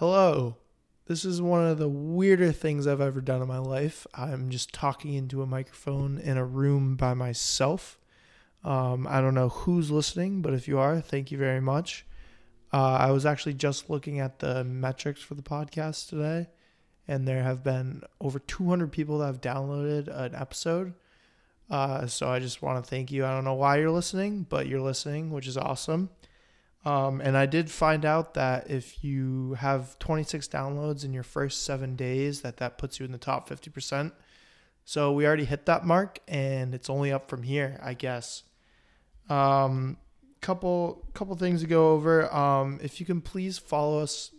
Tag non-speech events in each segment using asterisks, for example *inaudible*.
Hello. This is one of the weirder things I've ever done in my life. I'm just talking into a microphone in a room by myself. Um, I don't know who's listening, but if you are, thank you very much. Uh, I was actually just looking at the metrics for the podcast today, and there have been over 200 people that have downloaded an episode. Uh, so I just want to thank you. I don't know why you're listening, but you're listening, which is awesome. Um, and I did find out that if you have 26 downloads in your first seven days, that that puts you in the top 50%. So we already hit that mark, and it's only up from here, I guess. Um, couple couple things to go over. Um, if you can please follow us,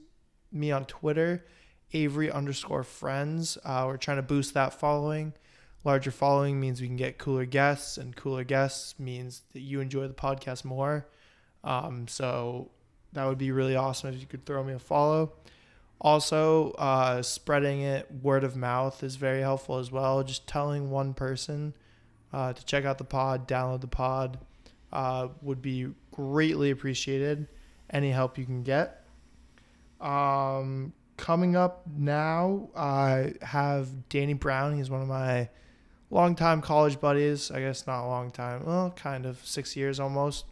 me on Twitter, Avery underscore friends. Uh, we're trying to boost that following. Larger following means we can get cooler guests, and cooler guests means that you enjoy the podcast more. Um, so that would be really awesome if you could throw me a follow. Also, uh, spreading it word of mouth is very helpful as well. Just telling one person uh, to check out the pod, download the pod, uh, would be greatly appreciated. Any help you can get. Um, coming up now, I have Danny Brown. He's one of my longtime college buddies. I guess not a long time. Well, kind of six years almost.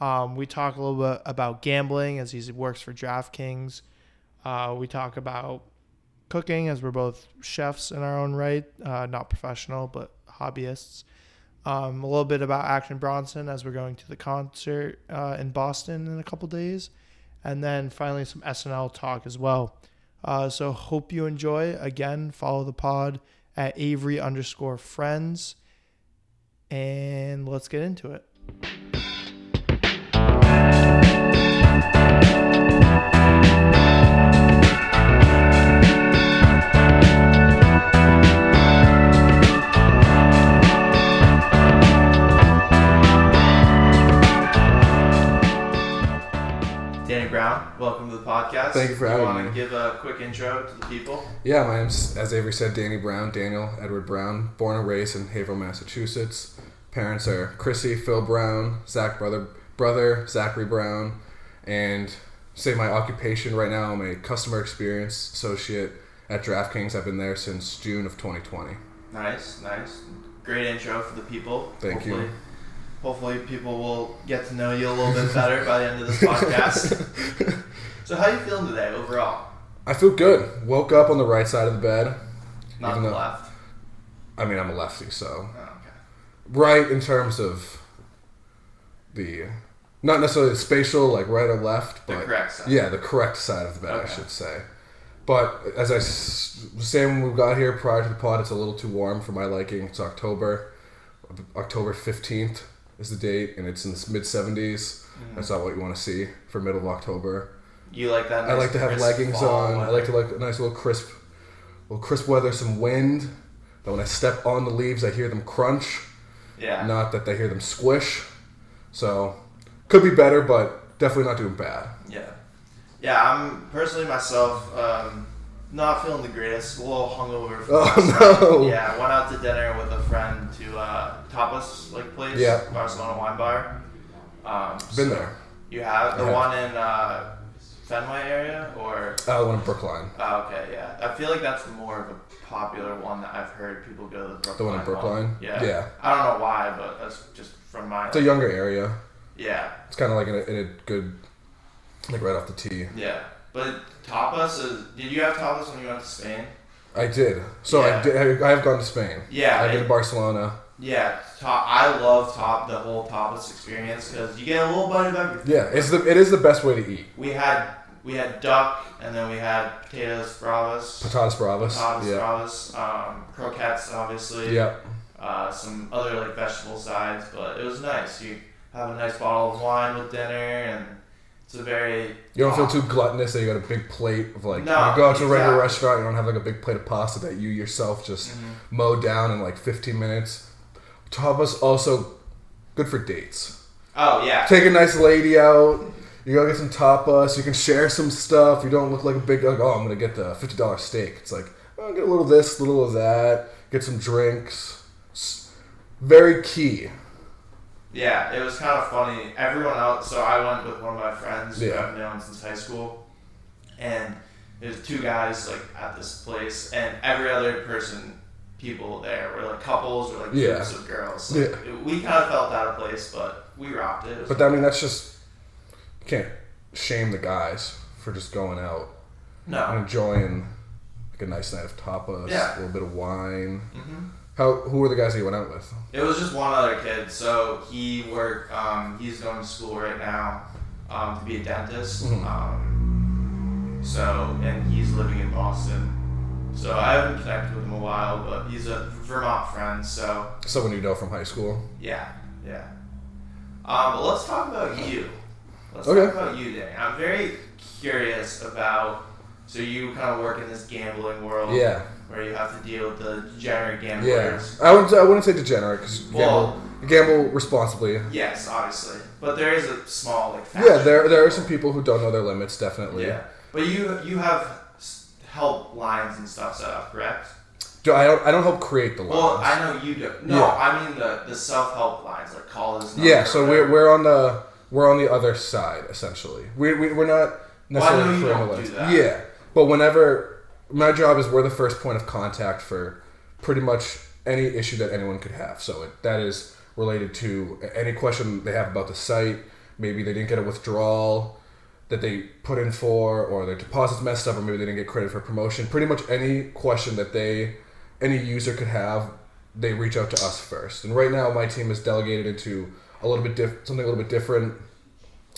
Um, we talk a little bit about gambling as he works for DraftKings. Uh, we talk about cooking as we're both chefs in our own right, uh, not professional, but hobbyists. Um, a little bit about Action Bronson as we're going to the concert uh, in Boston in a couple days. And then finally, some SNL talk as well. Uh, so, hope you enjoy. Again, follow the pod at Avery underscore friends. And let's get into it. Brown, welcome to the podcast. Thank you for having me. Do having want to give a quick intro to the people? Yeah, my name's, as Avery said, Danny Brown, Daniel Edward Brown, born and raised in Haverhill, Massachusetts. Parents are Chrissy, Phil Brown, Zach brother, brother Zachary Brown, and say my occupation right now, I'm a customer experience associate at DraftKings. I've been there since June of 2020. Nice, nice. Great intro for the people. Thank you. Hopefully, people will get to know you a little bit better by the end of this podcast. *laughs* so, how are you feeling today overall? I feel good. Woke up on the right side of the bed. Not the though- left. I mean, I'm a lefty, so Oh, okay. right in terms of the not necessarily the spatial like right or left, The but correct side. yeah, the correct side of the bed, I should say. But as I was saying when we got here prior to the pod, it's a little too warm for my liking. It's October, October fifteenth is the date, and it's in the mid 70s. Mm-hmm. That's not what you want to see for middle of October. You like that? I like to have leggings on. I like to like a nice little crisp, little crisp weather, some wind. That when I step on the leaves, I hear them crunch. Yeah. Not that they hear them squish. So could be better, but definitely not doing bad. Yeah. Yeah, I'm personally myself um, not feeling the greatest. A little hungover. From Oh, *laughs* no. Night. Yeah, went out to dinner with a friend to uh, Tapas like place. Yeah. Barcelona Wine Bar. Um, Been so- there. You have the one in uh, Fenway area, or Uh, the one in Brookline. oh, okay, yeah. I feel like that's more of a popular one that I've heard people go to the Brookline. The one in Brookline? Yeah. Yeah. I don't know why, but that's just from my. It's a younger area. yeah, It's kind of like in a, in a good, like right off the tee. yeah. But tapas is. Did you have tapas when you went to Spain? I did. So Yeah. I did. I have gone to Spain. Yeah, I've been to Barcelona. Yeah, top, I love top the whole tapas experience because you get a little bite of everything. Yeah, it's the it is the best way to eat. We had we had duck and then we had potatoes bravas, Patatas bravas. patatas yeah. bravas, um, croquettes obviously. Yeah. uh, some other like vegetable sides, but it was nice. You have a nice bottle of wine with dinner, and it's a very You don't feel too gluttonous that you got a big plate of like No, you go out to a regular exactly. restaurant, you don't have like a big plate of pasta that you yourself just Mm-hmm. mow down in like 15 minutes. Tapas also good for dates. oh yeah, Take a nice lady out. You go get some tapas. You can share some stuff. You don't look like a big like oh I'm gonna get the fifty dollar steak. It's like oh, get a little of this, a little of that. Get some drinks. Very key. Yeah. It was kind of funny. Everyone else. So I went with one of my friends who I've known since high school, and there's two guys like at this place, and every other person, people there were like couples or like Yeah. groups of girls. Like, Yeah. it- we kind of felt out of place, but we rocked it. It But I mean, that's just you can't shame the guys for just going out no, and enjoying like a nice night of tapas, Yeah. a little bit of wine. hmm How who were the guys that you went out with? It was just one other kid. So he worked. Um, he's going to school right now um, to be a dentist. Mhm. Um, so and he's living in Boston. So I haven't connected with him a while, but he's a Vermont friend. So Someone you know from high school. yeah, yeah. Um, but let's talk about you. Let's Okay. talk about you, Danny. I'm very curious about. So you kind of work in this gambling world, Yeah, where you have to deal with the degenerate gamblers. yeah. I wouldn't I wouldn't say degenerate because Well- gamble gamble responsibly. Yes, obviously, but there is a small like. Yeah, there there are some people who don't know their limits. Definitely. Yeah, but you you have help lines and stuff set up, correct? Do I don't I don't help create the lines. Well, I know you do. No, Yeah. I mean the the self help lines, like call this. yeah, so we're, we're on the we're on the other side essentially. We, we we're not Well, I know necessarily you don't do that. Yeah, but whenever my job is we're the first point of contact for pretty much any issue that anyone could have. So it, that is related to any question they have about the site. Maybe they didn't get a withdrawal that they put in for, or their deposits messed up, or maybe they didn't get credit for promotion. Pretty much any question that they any user could have, they reach out to us first. And right now, my team is delegated into a little bit diff- something a little bit different.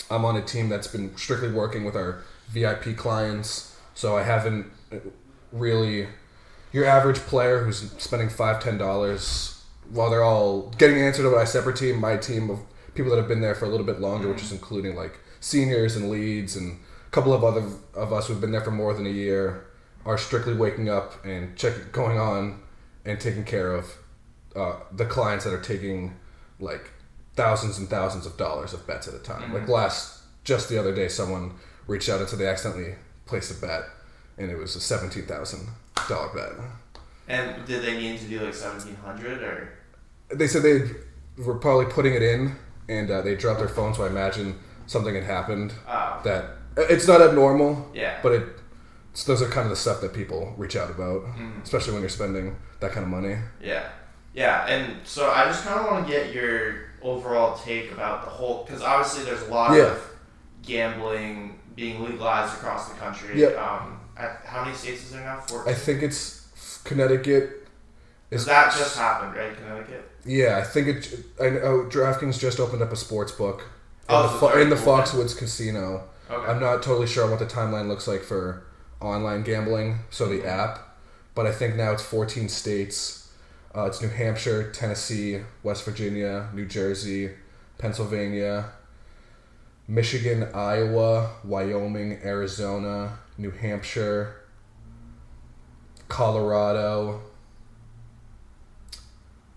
I'm on a team that's been strictly working with our VIP clients, so I haven't really your average player who's spending five ten dollars while they're all getting answered by a separate team. My team of people that have been there for a little bit longer, which is including like seniors and leads and a couple of other of us who've been there for more than a year, are strictly waking up and checking going on and taking care of uh, the clients that are taking like thousands and thousands of dollars of bets at a time. Like last, just the other day, someone reached out and said they accidentally placed a bet, and it was a seventeen thousand dollar bet. And did they need to do like seventeen hundred or? They said they were probably putting it in, and uh, they dropped their phone. So I imagine something had happened Oh, that it's not abnormal, yeah. but it. It's, those are kind of the stuff that people reach out about, Mhm. especially when you're spending that kind of money. Yeah, yeah, and so I just kind of want to get your overall take about the whole because obviously there's a lot Yeah. of gambling being legalized across the country. Yeah. Um, how many states is there now? Four. I think it's Connecticut. Is that just happened, right? Connecticut. Yeah, I think it. I know DraftKings just opened up a sports book in, Oh, the, so Fo- in the Foxwoods Casino. Okay. I'm not totally sure what the timeline looks like for online gambling, so the app, but I think now it's 14 states. Uh, it's New Hampshire, Tennessee, West Virginia, New Jersey, Pennsylvania, Michigan, Iowa, Wyoming, Arizona, New Hampshire, Colorado,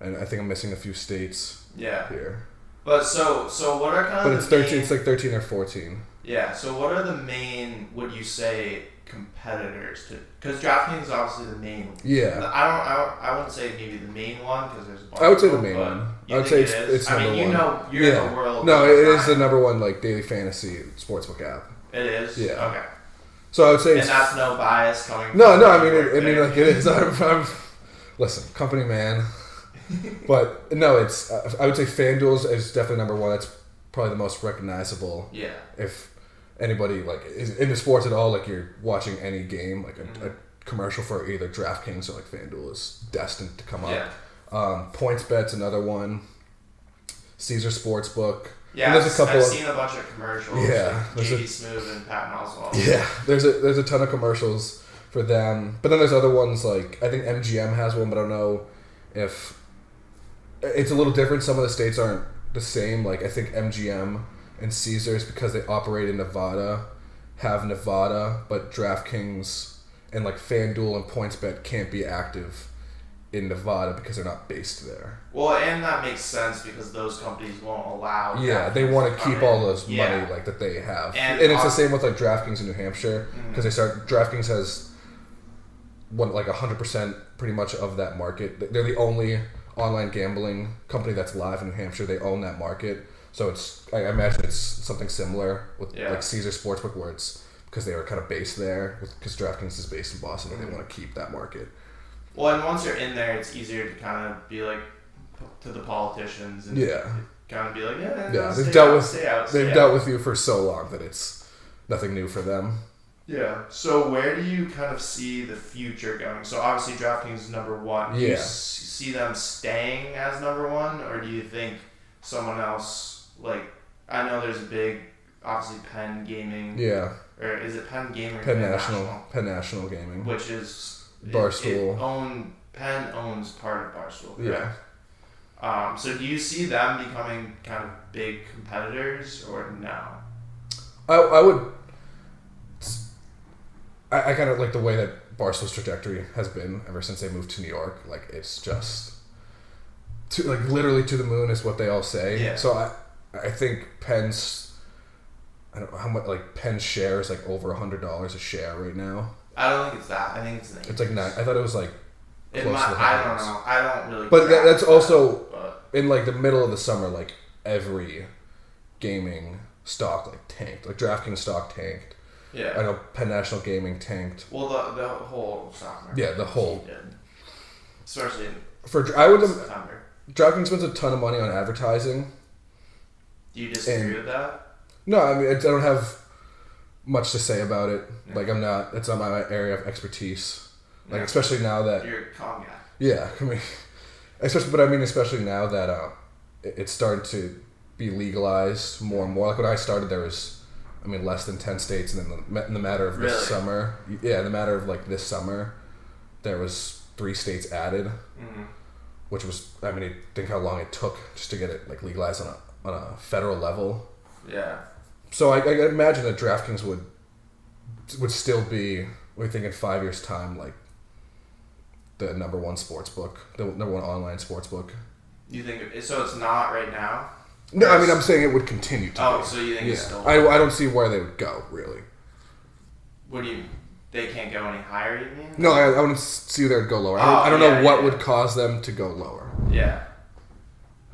and I think I'm missing a few states yeah, here. but so so what are kind of But it's the 13. main- It's like 13 or 14. yeah. So what are the main? Would you say competitors to? Because DraftKings is obviously the main. Yeah. I don't. I, don't, I wouldn't say maybe the main one because there's. A I would say the main one. I would say it it's- is? it's I mean, you know, you're in Yeah. the world. No, it is the number one like daily fantasy sportsbook app. It is. Yeah. Okay. So I would say And that's no bias coming. no, no. I mean, it, I mean, like it is. I'm, I'm listen, company man, *laughs* but no, it's. Uh, I would say FanDuel's is definitely number one. That's probably the most recognizable. Yeah. If anybody like is into sports at all, like you're watching any game, like a, a commercial for either DraftKings or like FanDuel is destined to come up. Yeah. Um, PointsBet's another one. Caesar Sportsbook. Yeah. And there's a I've- couple I've of- seen a bunch of commercials. Yeah, Like there's a- JB Smoove and Patton Oswalt. Yeah, there's a there's a ton of commercials for them, but then there's other ones like I think MGM has one, but I don't know if it's a little different. Some of the states aren't the same. Like I think MGM and Caesars because they operate in Nevada have Nevada, but DraftKings and like FanDuel and PointsBet can't be active in Nevada because they're not based there. Well, and that makes sense because those companies won't allow. Yeah, they want to keep in. all those Yeah. money like that they have, And and, it's the same with like DraftKings in New Hampshire mm. because they start DraftKings has one like hundred percent pretty much of that market. They're the only online gambling company that's live in New Hampshire. They own that market, so it's I imagine it's something similar with Yeah. like Caesar Sportsbook where it's because they were kind of based there because DraftKings is based in Boston and they want to keep that market. Well, and once you're in there, it's easier to kind of be like to the politicians and Yeah. kind of be like, yeah, Yeah, they've dealt out, with stay out, stay they've out. dealt with you for so long that it's nothing new for them. Yeah. So where do you kind of see the future going? So obviously DraftKings is number one. Do you Yeah. s- see them staying as number one, or do you think someone else like I know there's a big obviously Penn Gaming Yeah, or is it Penn Gaming or Penn National, Penn National Gaming. which is Barstool. It, own Penn owns part of Barstool. Yeah. Um, so do you see them becoming kind of big competitors or no? I, I would. I, I kind of like the way that Barstool's trajectory has been ever since they moved to New York. Like it's just, to like literally to the moon is what they all say. Yeah. So I, I think Penn's, I don't know how much like Penn's share is like over a hundred dollars a share right now. I don't think it's that. I think it's an It's like nine. I thought it was like It might, I don't know. I don't really. But that- that's also- But in like the middle of the summer. Like every gaming stock like tanked. Like DraftKings stock tanked. yeah. I know Penn National Gaming tanked. Well, the the whole stock market. Yeah, the whole- especially For I would September. DraftKings spends a ton of money on advertising. Do you disagree and- with that? No, I mean I don't have much to say about it. Yeah. Like I'm not. It's not my area of expertise. Like Yeah. especially now that You're a calm guy. yeah, *laughs* I mean, especially but I mean especially now that uh, it- it's starting to be legalized more and more. Like when I started, there was I mean less than ten states, and then the, in the matter of this Really? summer, yeah, in the matter of like this summer, there was three states added. hmm which was I mean, think how long it took just to get it like legalized on a on a federal level. Yeah. So I, I imagine that DraftKings would would still be we think in five years time like the number one sports book, the number one online sports book. You think it- so? It's not right now. No, I mean I'm saying it would continue to. Oh, be. so you think yeah. it's still? I, I don't see where they would go really. What do you? They can't go any higher. You mean? No, I, I wouldn't see where they'd go lower. I don't, Oh, I don't yeah, know what yeah, would cause them to go lower. Yeah.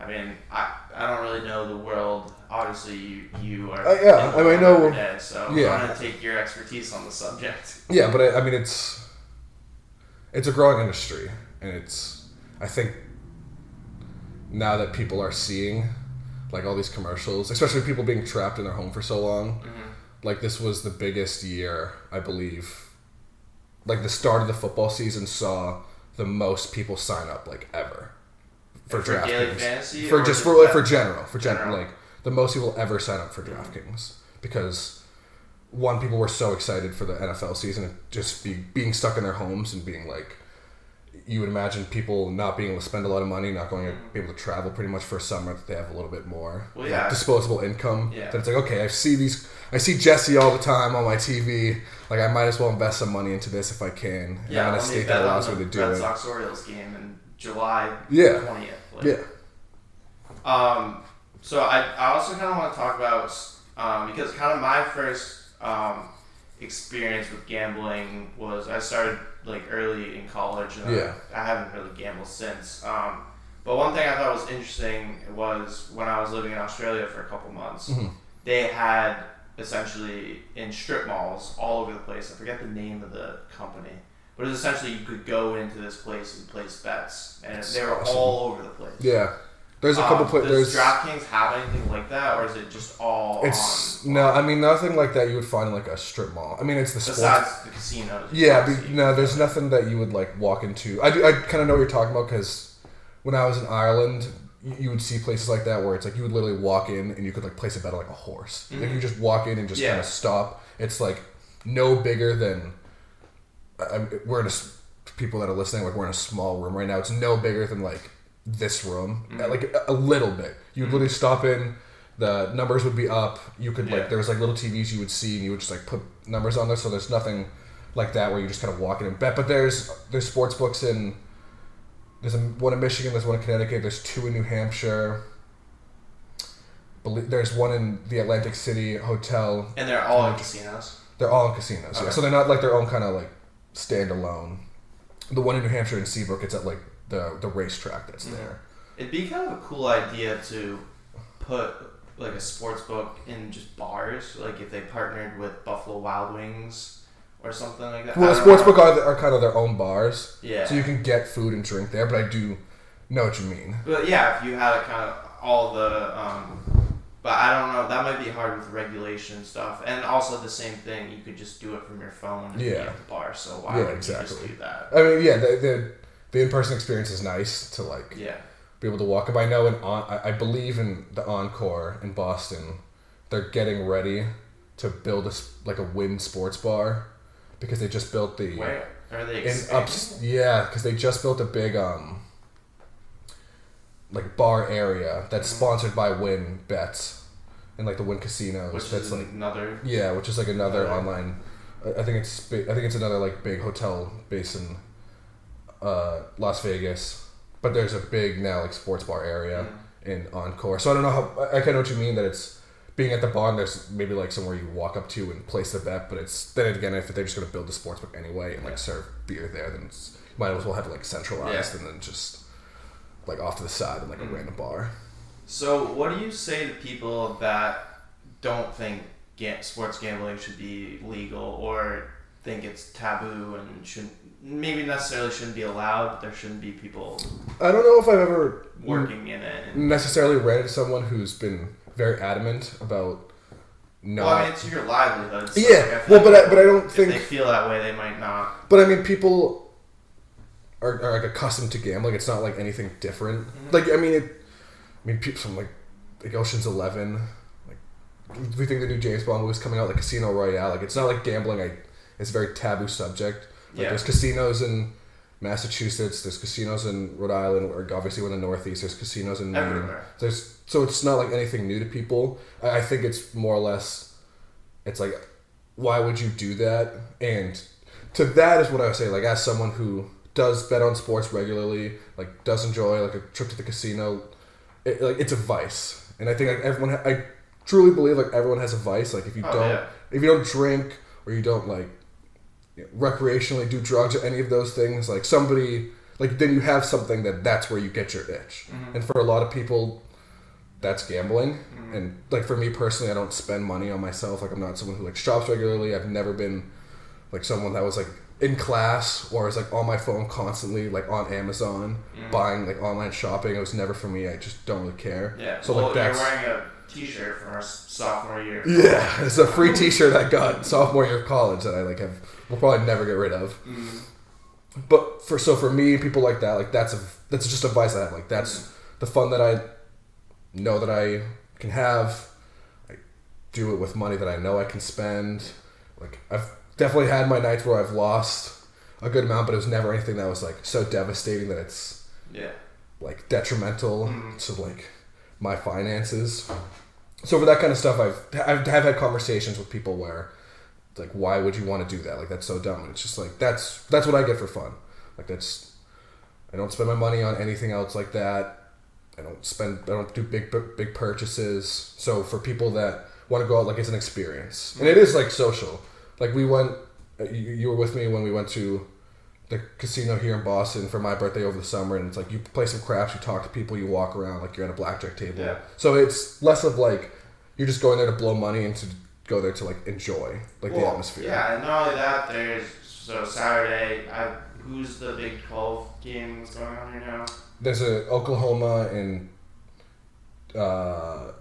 I mean, I, I don't really know the world. Obviously, you you are. Uh, yeah, I mean, I know- day, so yeah. I'm gonna take your expertise on the subject. *laughs* Yeah, but I, I mean, it's it's a growing industry, and it's I think now that people are seeing like all these commercials, especially people being trapped in their home for so long, Mhm. like this was the biggest year I believe. Like the start of the football season saw the most people sign up like ever for, For daily DraftKings. fantasy, for just just for like for general for general, General. like the most people ever sign up for DraftKings because one people were so excited for the NFL season and just be being stuck in their homes and being like you would imagine people not being able to spend a lot of money, not going to be able to travel pretty much for a summer that they have a little bit more Well, yeah. disposable income. Yeah. That it's like okay, I see these, I see Jesse all the time on my TV. Like I might as well invest some money into this if I can. And Yeah, I'm in a state that allows the me to do Red it. Sox Orioles game in July Yeah. twentieth. Like, Yeah. Um, so I, I also kind of want to talk about um, because kind of my first um, experience with gambling was I started like early in college and Yeah. I, I haven't really gambled since. Um, but one thing I thought was interesting was when I was living in Australia for a couple months, Mhm. they had essentially in strip malls all over the place. I forget the name of the company. But it's essentially you could go into this place and place bets, and That's they were awesome. all over the place. Yeah. There's a couple Um, pla- Does DraftKings have anything like that, or is it just all? It's on, no, I mean nothing like that you would find in like a strip mall. I mean it's the sports. the casinos. Yeah, be, no, there's nothing that you would like walk into. I, do- I kind of know what you're talking about because when I was in Ireland, you, you would see places like that where it's like you would literally walk in and you could like place a bet on like a horse. Like you just walk in and just Mm-hmm. Yeah. kind of stop. It's like no bigger than. I, we're in a people that are listening like we're in a small room right now. It's no bigger than like this room, Mm-hmm. like a, a little bit. You would literally stop in. The numbers would be up. You could Yeah. like there was like little TVs you would see, and you would just like put numbers on there. So there's nothing like that where you just kind of walk in and bet. But there's there's sports books in there's a, one in Michigan, there's one in Connecticut, there's two in New Hampshire. There's one in the Atlantic City Hotel. and they're all in casinos. They're all in casinos, yeah. So they're not like their own kind of like standalone. The one in New Hampshire in Seabrook, it's at like the the racetrack that's Mhm. there. It'd be kind of a cool idea to put like a sports book in just bars, like if they partnered with Buffalo Wild Wings or something like that. Well, the don't are, are kind of their own bars, Yeah. so you can get food and drink there. But I do know what you mean. But yeah, if you had a kind of all the, um, but I don't know. That might be hard with regulation stuff, and also the same thing. You could just do it from your phone and be Yeah. at the bar. So why Yeah, would you exactly. just do that? I mean, yeah, the the, the in person experience is nice to like Yeah. be able to walk up. I know in on I, I believe in the Encore in Boston, they're getting ready to build a s- like a Wynn Sports Bar because they just built the Where are they? in expanding? ups yeah because they just built a big um like bar area that's Mhm. sponsored by Wynn Bets and like the Wynn casinos. Which that's is like another. yeah, which is like another online. I I think it's I think it's another like big hotel basin in uh, Las Vegas. But there's a big now like sports bar area Mm. in Encore. So I don't know how I, kind of know what you mean that it's being at the bar. and There's maybe like somewhere you walk up to and place the bet. But it's then again if they're just gonna build the sports book anyway and like Yeah. serve beer there, then it's, you might as well have it like centralized Yeah. and then just like off to the side in like Mm. a random bar. So, what do you say to people that don't think sports gambling should be legal or think it's taboo and shouldn't maybe necessarily shouldn't be allowed, but there shouldn't be people I don't know if I've ever working in it? And, necessarily ran into someone who's been very adamant about not. well, I mean, it's your livelihood. So Yeah, like, I feel well, but I- but I don't if think- they feel that way, they might not. but I mean, people are, are like accustomed to gambling. It's not like anything different. Mhm. Like I mean, it. I mean, people from like like Ocean's Eleven, like we think the new James Bond movie's coming out, like Casino Royale. Like it's not like gambling. I it's a very taboo subject. Like Yeah. there's casinos in Massachusetts. There's casinos in Rhode Island, or obviously we're in the Northeast. There's casinos in Maine. Everywhere. There's so it's not like anything new to people. I, I think it's more or less, it's like, why would you do that? And to that is what I would say. Like as someone who does bet on sports regularly, like does enjoy like a trip to the casino, it, like it's a vice. And I think like everyone, ha- I truly believe like everyone has a vice. Like if you Oh, don't, yeah. if you don't drink or you don't like you know, recreationally do drugs or any of those things, like somebody like then you have something that that's where you get your itch. Mhm. And for a lot of people, that's gambling. Mhm. And like for me personally, I don't spend money on myself. Like I'm not someone who like shops regularly. I've never been like someone that was like in class or is like on my phone constantly, like on Amazon Mhm. buying like online shopping. It was never for me. I just don't really care. Yeah. So well, like that's you're wearing a T-shirt from our sophomore year. yeah. *laughs* It's a free T-shirt I got sophomore year of college that I like have. will probably never get rid of. Mhm. But for so for me, people like that, like that's a that's just a vice I have. Like that's the fun that I know that I can have. I do it with money that I know I can spend. Like I've definitely had my nights where I've lost a good amount, but it was never anything that was like so devastating that it's Yeah. like detrimental Mhm. to like my finances. So for that kind of stuff, I've I've have had conversations with people where like why would you want to do that? Like that's so dumb. And it's just like that's that's what I get for fun. Like that's I don't spend my money on anything else like that. I don't spend I don't do big big purchases. So for people that want to go out like it's an experience. And it is like social. Like we went uh, you, you were with me when we went to the casino here in Boston for my birthday over the summer, and it's like you play some craps, you talk to people, you walk around like you're at a blackjack table. Yeah. So it's less of like you're just going there to blow money and to go there to like enjoy like the atmosphere. Yeah, and not only that, there's so Saturday. I who's the Big Twelve game that's going on right now? There's a Oklahoma and uh,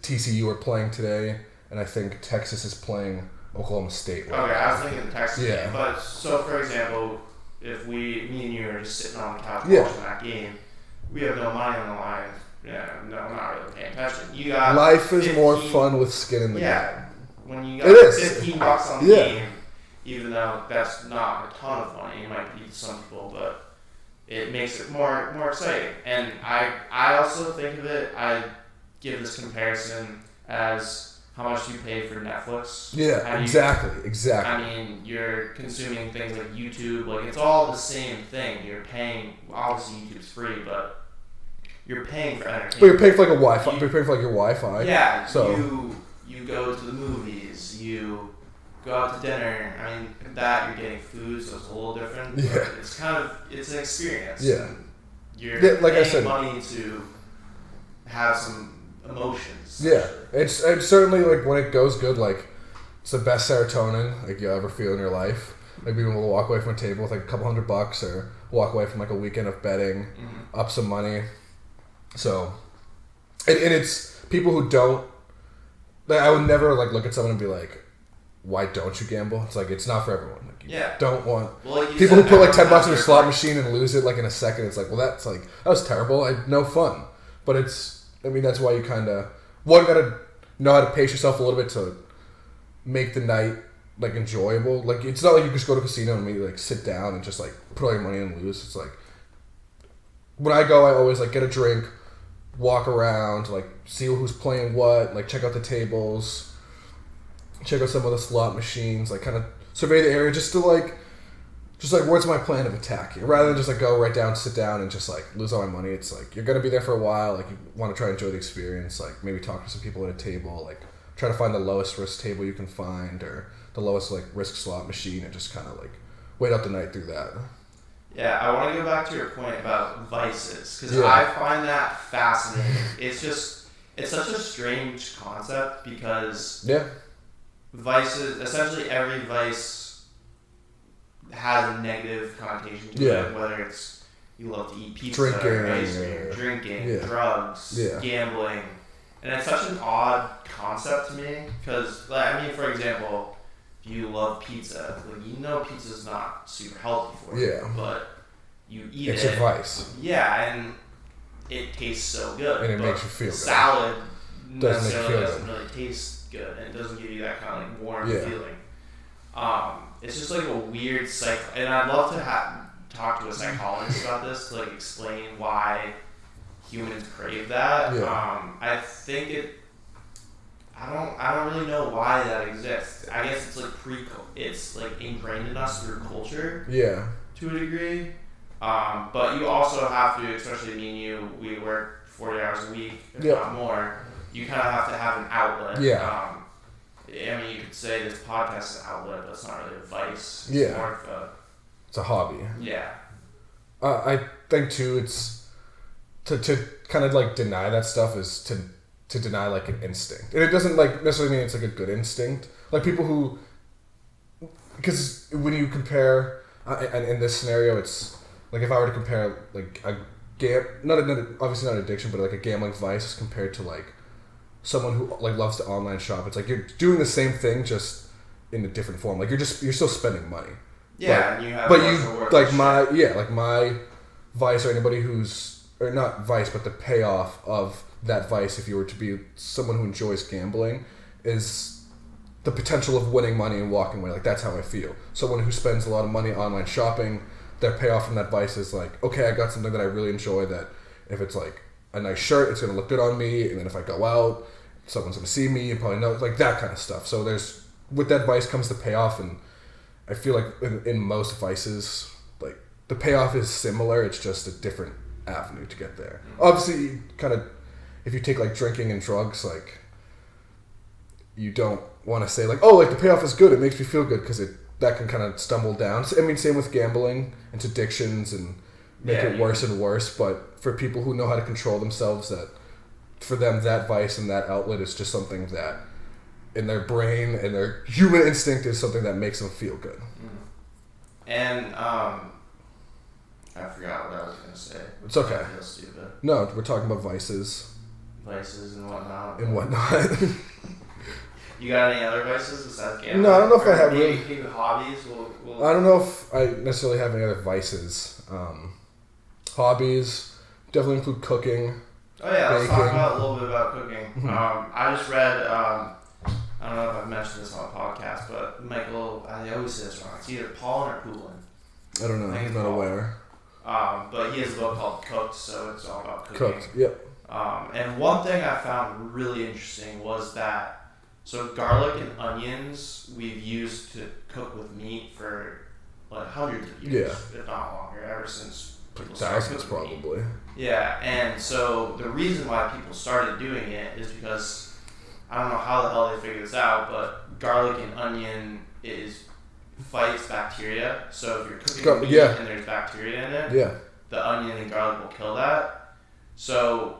TCU are playing today, and I think Texas is playing Oklahoma State. Okay, I was thinking the Texas Yeah. game. But so for example, if we, me and you are just sitting on the couch Yeah. watching that game, we have no money on the line. Yeah, no, I'm not really paying attention. You got Life is more fun with skin in the game. Yeah, when you got It is. fifteen bucks on the Yeah. game, even though that's not a ton of money, it might be to some people, but it makes it more more exciting. And I I also think of it. I give this comparison as how much do you pay for Netflix. Yeah, you- exactly, exactly. I mean, you're consuming things like YouTube. Like it's all the same thing. You're paying. Obviously, YouTube's free, but you're paying for entertainment. but you're paying for like a Wi-Fi. You- You're paying for like your Wi-Fi. Yeah, So- you you go to the movies, you go out to dinner. I mean, that you're getting food, so it's a little different. but Yeah. it's kind of it's an experience. Yeah. you're Yeah, like I said- money to have some emotions. Yeah, it's it's certainly like when it goes good, like it's the best serotonin like you ever feel in your life. Like being able to walk away from a table with like a couple hundred bucks, or walk away from like a weekend of betting, Mhm. up some money. So, and, and it's people who don't. Like, I would never like look at someone and be like, "Why don't you gamble?" It's like it's not for everyone. Like, you Yeah. don't want Well, like people who put like ten bucks in a slot quirks. machine and lose it like in a second. It's like, well, that's like that was terrible. I no fun. But it's. I mean, that's why you kind of one gotta know how to pace yourself a little bit to make the night like enjoyable. Like it's not like you just go to casino and maybe like sit down and just like put all your money in and lose. It's like when I go, I always like get a drink, walk around, like see who's playing what, like check out the tables, check out some of the slot machines, like kind of survey the area just to like, just like what's my plan of attack here, rather than just like go right down, sit down, and just like lose all my money. It's like you're gonna be there for a while, like you want to try to enjoy the experience, like maybe talk to some people at a table, like try to find the lowest risk table you can find or the lowest like risk slot machine, and just kind of like wait out the night through that. Yeah, I want to go back to your point about vices because Yeah. I find that fascinating. it's just it's such a strange concept because Yeah, vices essentially every vice has a negative connotation to Yeah. it, whether it's you love to eat pizza, Drinking, or ice cream, yeah. drinking, Yeah. drugs, gambling, and it's such an odd concept to me because, like, I mean, for example, if you love pizza, like you know pizza's not super healthy for you, Yeah. but you eat it's it, advice. yeah, and it tastes so good, And it makes you feel good. salad Doesn't necessarily doesn't good. really taste good, and it doesn't give you that kind of like warm Yeah. feeling. Um, it's just like a weird cycle, and I'd love to have talk to a psychologist about this to like explain why humans crave that. Yeah. Um, I think it. I don't. I don't really know why that exists. I guess it's like pre. It's like ingrained in us through culture Yeah, to a degree. Um, but you also have to, especially me and you, we work 40 hours a week, if Yeah. not more. You kind of have to have an outlet. Yeah. Um, I mean, you could say this podcast is an outlet, but it's not really a vice. It's Yeah. More of a, it's a hobby. yeah. Uh, I think too, it's to to kind of like deny that stuff is to to deny like an instinct, and it doesn't like necessarily mean it's like a good instinct. Like people who, because when you compare, uh, and in this scenario, it's like if I were to compare like a gam, not a, not a, obviously not addiction, but like a gambling vice compared to like someone who like loves to online shop. It's like you're doing the same thing just in a different form. Like you're just you're still spending money Yeah, and you have but you like my yeah like my vice or anybody who's or not vice but the payoff of that vice if you were to be someone who enjoys gambling is the potential of winning money and walking away like that's how i feel someone who spends a lot of money online shopping their payoff from that vice is like okay i got something that i really enjoy that if it's like a nice shirt it's going to look good on me and then if i go out someone's going to see me and probably know like that kind of stuff so there's with that vice comes the payoff and I feel like in, in most vices, like the payoff is similar. It's just a different avenue to get there. Mm-hmm. Obviously, kind of, if you take like drinking and drugs, like you don't want to say like, oh, like the payoff is good. It makes me feel good because it that can kind of stumble down. So, I mean, same with gambling and addictions and make Yeah, it worse and worse. But for people who know how to control themselves, that for them that vice and that outlet is just something that in their brain and their human instinct is something that makes them feel good. And um, I forgot what I was gonna say. It's okay. I feel stupid. No, we're talking about vices Vices and whatnot. and whatnot. *laughs* You got any other vices besides gambling? No, I don't know if I have maybe, really- hobbies. We'll, we'll, I don't know if I necessarily have any other vices. Um, hobbies definitely include cooking. Oh yeah, let's talk about a little bit about cooking. Mhm. Um, I just read. Um, I don't know if I've mentioned this on a podcast, but Michael, I always say this wrong. It's either Paulin or Poulin. I don't know. I'm you, not Paul. aware. Um, but he has a book called Cooked, so it's all about cooking. Cooked. Yep. Um, and one thing I found really interesting was that so garlic and onions we've used to cook with meat for like hundreds of years, if not longer, ever since Thousands probably. Yeah, and so the reason why people started doing it is because I don't know how the hell they figured this out, but garlic and onion is fights bacteria. So if you're cooking meat yeah. and there's bacteria in it, Yeah. the onion and garlic will kill that. So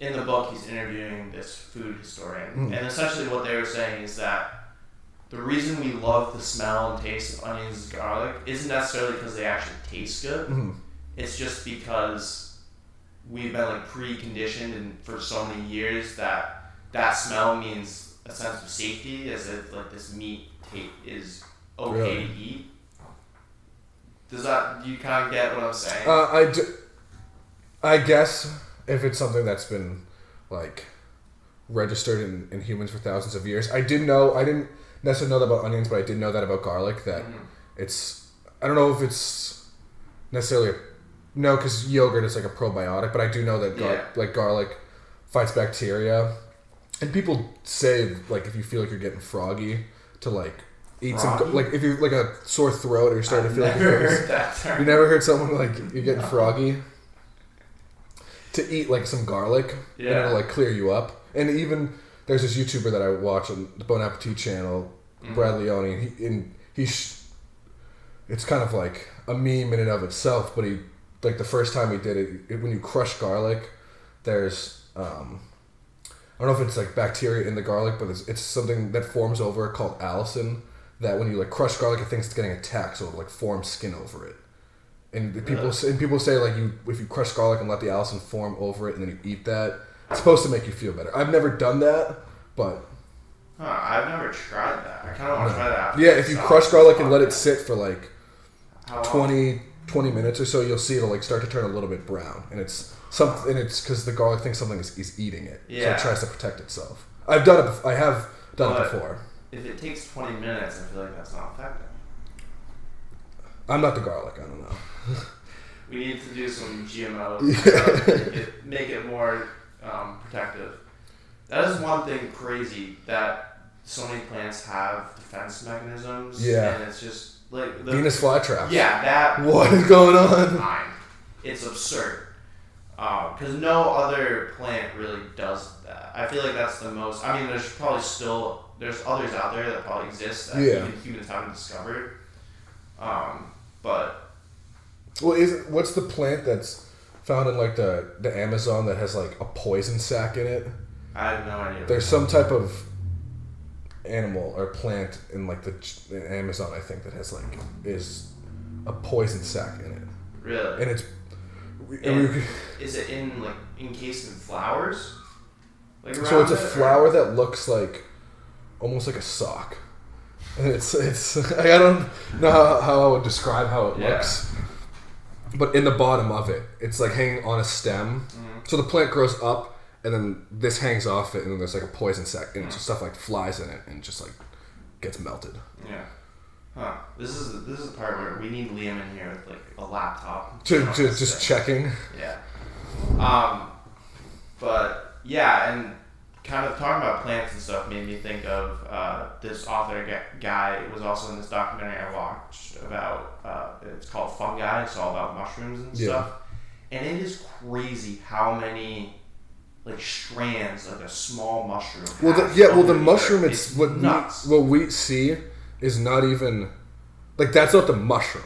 in the book he's interviewing this food historian, Mm. and essentially what they were saying is that the reason we love the smell and taste of onions and garlic isn't necessarily because they actually taste good. Mhm. It's just because we've been like preconditioned and for so many years that that smell means a sense of safety, as if like this meat ta- is okay Really? to eat. Does that you kind of get what I'm saying? Uh, I, d- I guess if it's something that's been like registered in, in humans for thousands of years, I did know I didn't necessarily know that about onions, but I did know that about garlic. That Mhm. it's I don't know if it's necessarily a, no because yogurt is like a probiotic, but I do know that gar- Yeah. like garlic fights bacteria, and people say like if you feel like you're getting froggy to like eat some like if you like a sore throat or you're starting I've to feel like never your throat's- heard that term. you never heard someone like you're getting No. froggy to eat like some garlic and it'll like clear you up. And even there's this YouTuber that I watch on the Bon Appetit channel, Mhm. Brad Leone, and he and he sh- it's kind of like a meme in and of itself. But he like the first time we did it, it when you crush garlic, there's um, I don't know if it's like bacteria in the garlic, but it's, it's something that forms over it called allicin. That when you like crush garlic, it thinks it's getting attacked, so it like forms skin over it. And the people and people say like you if you crush garlic and let the allicin form over it, and then you eat that, it's supposed to make you feel better. I've never done that, but Huh, I've never tried that. I kind of want to try that. yeah, if you crush garlic and let it sit for like How long? 20, 20 minutes or so, you'll see it'll like start to turn a little bit brown, and it's something. And it's because the garlic thinks something is, is eating it, so Yeah. it tries to protect itself. I've done it. bef- I have done But- it before. If it takes 20 minutes, I feel like that's not effective. I'm not the garlic. I don't know. *laughs* We need to do some GMO stuff *laughs* to make it, make it more um, protective. That is one thing crazy that so many plants have defense mechanisms. Yeah. And it's just like the, Venus flytrap. Yeah, that *laughs* What is going on? Fine. It's absurd. Because no other plant really does that. I feel like that's the most. I mean, there's probably still there's others out there that probably exist that Yeah. even humans haven't discovered. Um, but Well, is what's the plant that's found in like the the Amazon that has like a poison sac in it? I have no idea. There's some type of animal or plant in like the in Amazon, I think, that has like is a poison sac in it, really. and it's. And- we- Is it in like encased in flowers? Like so it's a it, or- flower that looks like almost like a sock, and it's it's *laughs* I don't know how, how I would describe how it Yeah. looks, but in the bottom of it, it's like hanging on a stem. Mhm. So the plant grows up, and then this hangs off it, and then there's like a poison sac, and so stuff like flies in it, and just like gets melted. Yeah. Huh. This is this is the part where we need Liam in here with like a laptop. To, to just thing. checking. Yeah. Um, but yeah, and kind of talking about plants and stuff made me think of uh, this author guy was also in this documentary I watched about. Uh, it's called Fungi. It's all about mushrooms and Yeah. stuff. And it is crazy how many like strands like a small mushroom. Well, the, yeah, well, the mushroom, it. it's, what nuts. we, what we see is not even like that's not the mushroom.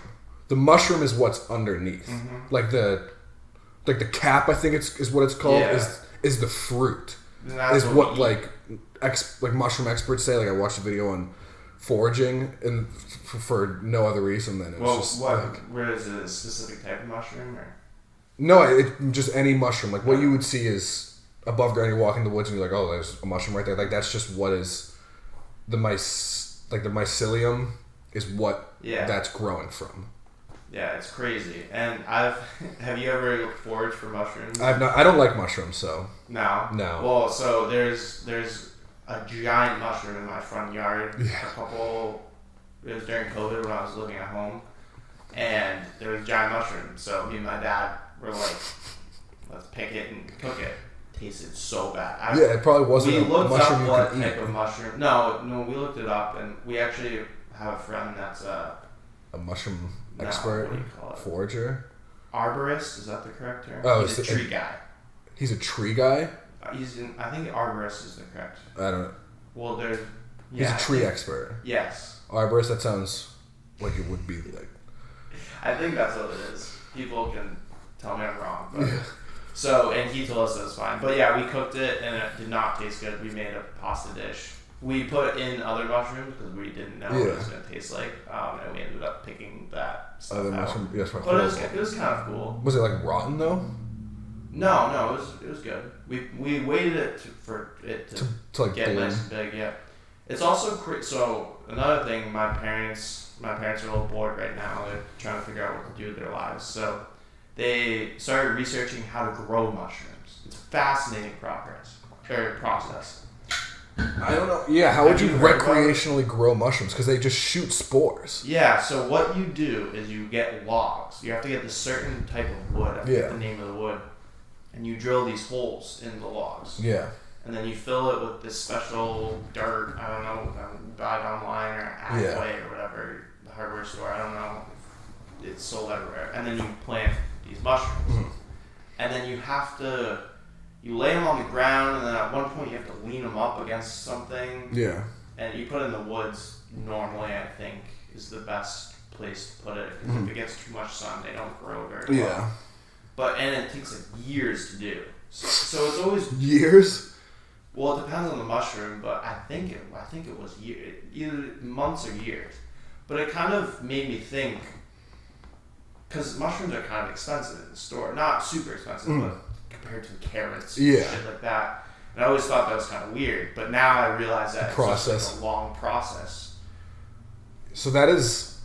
The mushroom is what's underneath, Mhm. like the like the cap. I think it's is what it's called. Yeah. Is is the fruit? That's is what we eat. like ex like mushroom experts say. Like I watched a video on foraging and f- for no other reason than it was Well, just what? like where is it? A specific type of mushroom or? no, it, just any mushroom. Like what you would see is above ground. You walk in the woods and you're like, oh, there's a mushroom right there. Like that's just what is the myc like the mycelium is what Yeah. that's growing from. Yeah, it's crazy. And I've *laughs* have you ever foraged for mushrooms? I've not. I don't like mushrooms, so no. no. Well, so there's there's a giant mushroom in my front yard. Yeah. A couple. It was during COVID when I was living at home, and there was a giant mushroom. So me and my dad were like, "Let's pick it and cook it." Tasted so bad. I, yeah, it probably wasn't we a looked mushroom up you what could eat. of mushroom. No, no, we looked it up, and we actually have a friend that's a A mushroom no, expert, what do you call it? forager. Arborist is that the correct term? Oh, he's a it- tree guy. He's a tree guy. Uh, He's in, I think arborist is the correct. I don't. know. Well, there's. He's a tree think- expert. Yes, Arborist. That sounds like it would be like. *laughs* I think that's what it is. People can tell me I'm wrong, but So, and he told us it was fine. But yeah, we cooked it and it did not taste good. We made a pasta dish. We put in other mushrooms because we didn't know what it was going to taste like. Um, and we ended up picking that stuff Other out. mushroom, yes, But it was, it was kind of cool. Was it like rotten though? No, no, it was it was good. We we waited it to, for it to, To, to like get bloom. nice and big. Yeah, it's also cra- so another thing. My parents my parents are a little bored right now. They're trying to figure out what to do with their lives. So they started researching how to grow mushrooms. It's a fascinating progress or process. I don't know. Yeah, how would you you heard about it? recreationally grow mushrooms? Because they just shoot spores. Yeah. So what you do is you get logs. You have to get this certain type of wood. I forget Yeah. the name of the wood. And you drill these holes in the logs. Yeah. and then you fill it with this special dirt. I don't know, um, buy it online or Yeah. Agway or whatever the hardware store. I don't know. It's sold everywhere, and then you plant these mushrooms, Mhm. and then you have to you lay them on the ground, and then at one point you have to lean them up against something, Yeah. and you put it in the woods. Normally, I think is the best place to put it because Mhm. if it gets too much sun, they don't grow very well. Yeah. But and it takes like years to do. So, so it's always Years. well, it depends on the mushroom, but I think it I think it was year, either months or years. But it kind of made me think because mushrooms are kind of expensive in the store, not super expensive, Mm. but compared to carrots, Yeah. and shit like that. And I always thought that was kind of weird, but now I realize that The it's just like process. a long process. So that is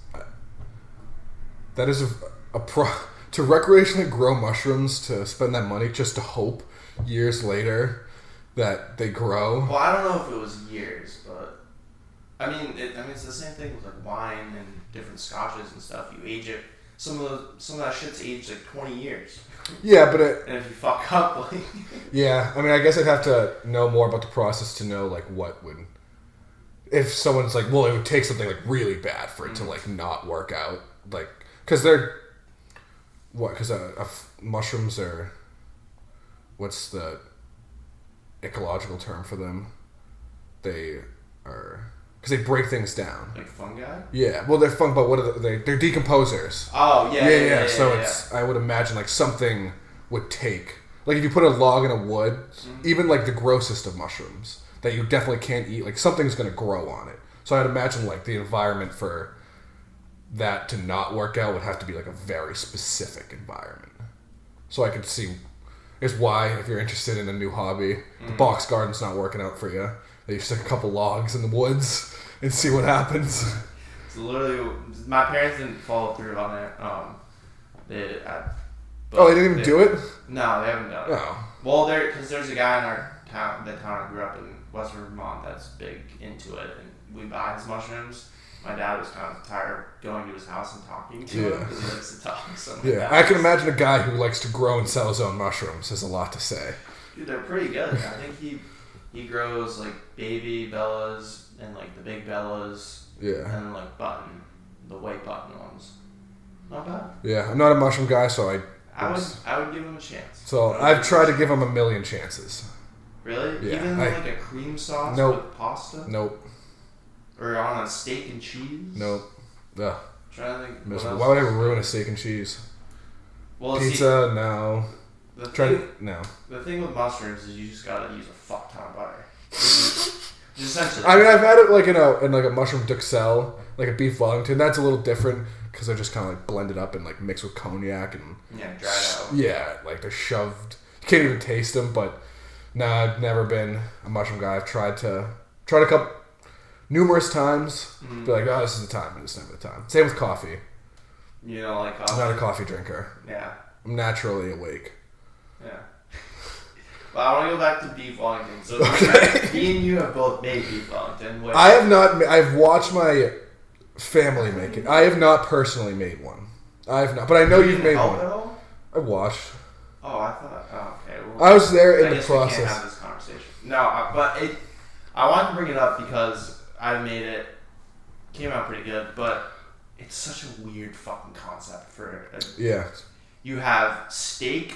that is a, a pro to recreationally grow mushrooms to spend that money just to hope years later that they grow. Well, I don't know if it was years, but I mean, it, I mean, it's the same thing with like wine and different scotches and stuff. You age it. Some of the some of that shit's aged like twenty years. Yeah, but it, And if you fuck up, like, *laughs* yeah, I mean, I guess I'd have to know more about the process to know like what would if someone's like, well, it would take something like really bad for it to like not work out, like because they're what? Because uh, uh, mushrooms are what's the ecological term for them? They are because they break things down. like fungi. Yeah, well, they're fun, but what are they? They're decomposers. Oh Yeah, yeah, yeah. yeah. yeah, so yeah, it's I would imagine like something would take like if you put a log in a wood, Mm-hmm. even like the grossest of mushrooms that you definitely can't eat, like something's gonna grow on it. So I'd imagine like the environment for that to not work out would have to be like a very specific environment. So I could see is why if you're interested in a new hobby, the Mm-hmm. box garden's not working out for you. That you stick a couple logs in the woods and see what happens. It's literally my parents didn't follow through on it. Um, they. I, oh, they didn't even do it. No, they haven't done it. Oh, Well, there because there's a guy in our town, the town I grew up in, Western Vermont, that's big into it, and we buy his mushrooms. My dad was kind of tired of going to his house and talking to him Yeah. because he likes to talk. So Yeah, I can imagine a guy who likes to grow and sell his own mushrooms has a lot to say. Dude, they're pretty good. I think he he grows like baby bellas and like the big bellas Yeah, and like button, the white button ones. Not bad. yeah. I'm not a mushroom guy, so I I would I would give him a chance. so I've tried to give him a million chances. Really? Yeah, Even I- like a cream sauce Nope. with pasta, Nope, or on a steak and cheese. nope. Ugh, Trying to else Why would I ruin a steak and cheese? Well, see, Pizza? No. the Try thing, to no. the thing with mushrooms is you just gotta use a fuck ton of butter. *laughs* Essentially. I mean, I've had it like in a in like a mushroom duxelle, like a beef Wellington. That's a little different because they're just kind of like blended up and like mixed with cognac and yeah, dried out. Yeah, like they're shoved. You can't even taste them. But no, I've never been a mushroom guy. I've tried to tried a couple numerous times. Mhm. Be like, oh, this is the time, and it's never the time. Same with coffee. You know, like I'm not a coffee. coffee drinker. Yeah, I'm naturally awake. But I want to go back to beef Wellington. So Okay. me and you have both made beef Wellington. Which, I have not. ma- I've watched my family make it. I have not personally made one. I have not, but I know You you've made one. I watched. Oh, I thought. Oh, okay. Well, I was there in the guess we can't process. have this conversation. No, but it. I wanted to bring it up because I made it. Came out pretty good, but it's such a weird fucking concept for. A, Yeah, you have steak,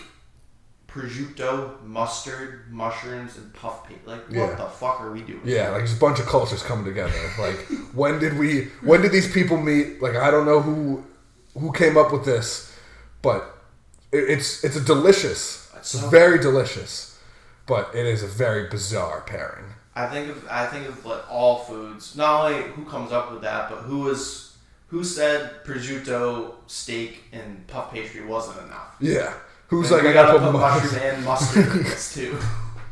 prosciutto, mustard, mushrooms, and puff paste. Like, what Yeah. the fuck are we doing? yeah. Like there's a bunch of cultures coming together. Like when did we? When did these people meet? Like I don't know who who came up with this, but it, it's it's a delicious It's So- very delicious, but it is a very bizarre pairing. I think of I think of like all foods. Not only who comes up with that, but who was who said prosciutto, steak, and puff pastry wasn't enough. Yeah. Who's like, I gotta, put put mushroom mushroom. and *laughs* mustard in this too.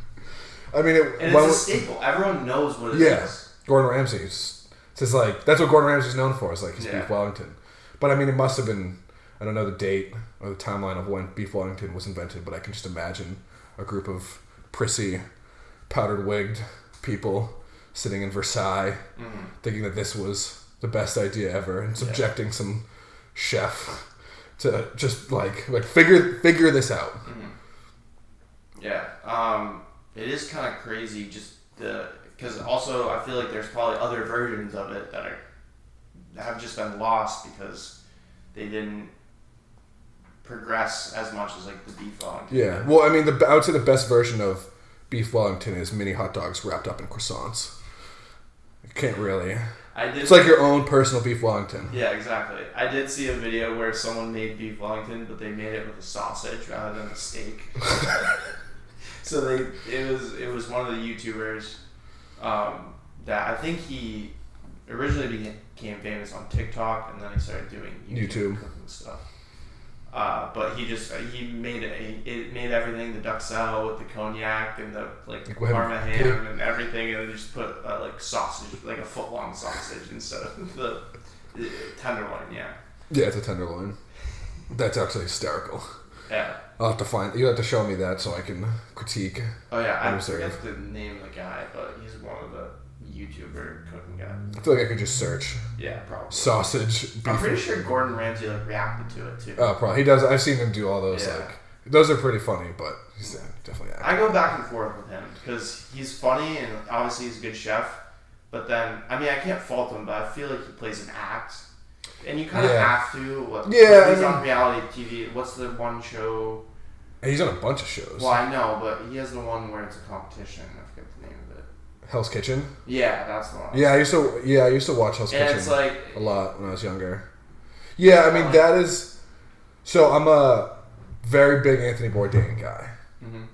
*laughs* I mean, it, And it's a staple. Everyone knows what it is. Yeah, Gordon Ramsay's. It's just like that's what Gordon Ramsay's known for. Is like his Yeah. beef Wellington. But I mean, it must have been. I don't know the date or the timeline of when beef Wellington was invented, but I can just imagine a group of prissy, powdered wigged people sitting in Versailles, Mhm. thinking that this was the best idea ever, and subjecting some chef to just like like figure figure this out. Yeah. Um, it is kind of crazy just the because also I feel like there's probably other versions of it that are have just been lost because they didn't progress as much as like the beef Wellington. Yeah. Well, I mean, the I would say the best version of beef Wellington is mini hot dogs wrapped up in croissants. You can't really. I did. It's like your own personal beef Wellington. Yeah, exactly. I did see a video where someone made beef Wellington, but they made it with a sausage rather than a steak. *laughs* so they it was it was one of the YouTubers um, that I think he originally became famous on TikTok and then he started doing YouTube, YouTube. cooking stuff. Uh, but he just he made it he, it made everything the duxelle with the cognac and the like parma ham and everything and then just put uh, like sausage like a foot long sausage instead of the, the tenderloin yeah Yeah, it's a tenderloin. That's actually hysterical. yeah I'll have to find. You have to show me that so I can critique. oh yeah I forget the name of the guy but he's one of the YouTuber cooking guys I feel like I could just search yeah probably sausage beef. I'm pretty sure Gordon Ramsay like reacted to it too Oh, probably he does. I've seen him do all those. Yeah. Like those are pretty funny, but he's uh, definitely. I go back and forth with him because he's funny and obviously he's a good chef. But then, I mean, I can't fault him, but I feel like he plays an act, and you kind of Yeah. have to. What, Yeah, I he's mean- on reality TV. What's the one show? He's on a bunch of shows. Well, I know, but he has the one where it's a competition. I forget the name of it. Hell's Kitchen. Yeah, that's the one. Yeah, I used to. Yeah, I used to watch Hell's and Kitchen. it's like a lot when I was younger. Yeah, I mean that is. So I'm a very big Anthony Bourdain guy. mhm.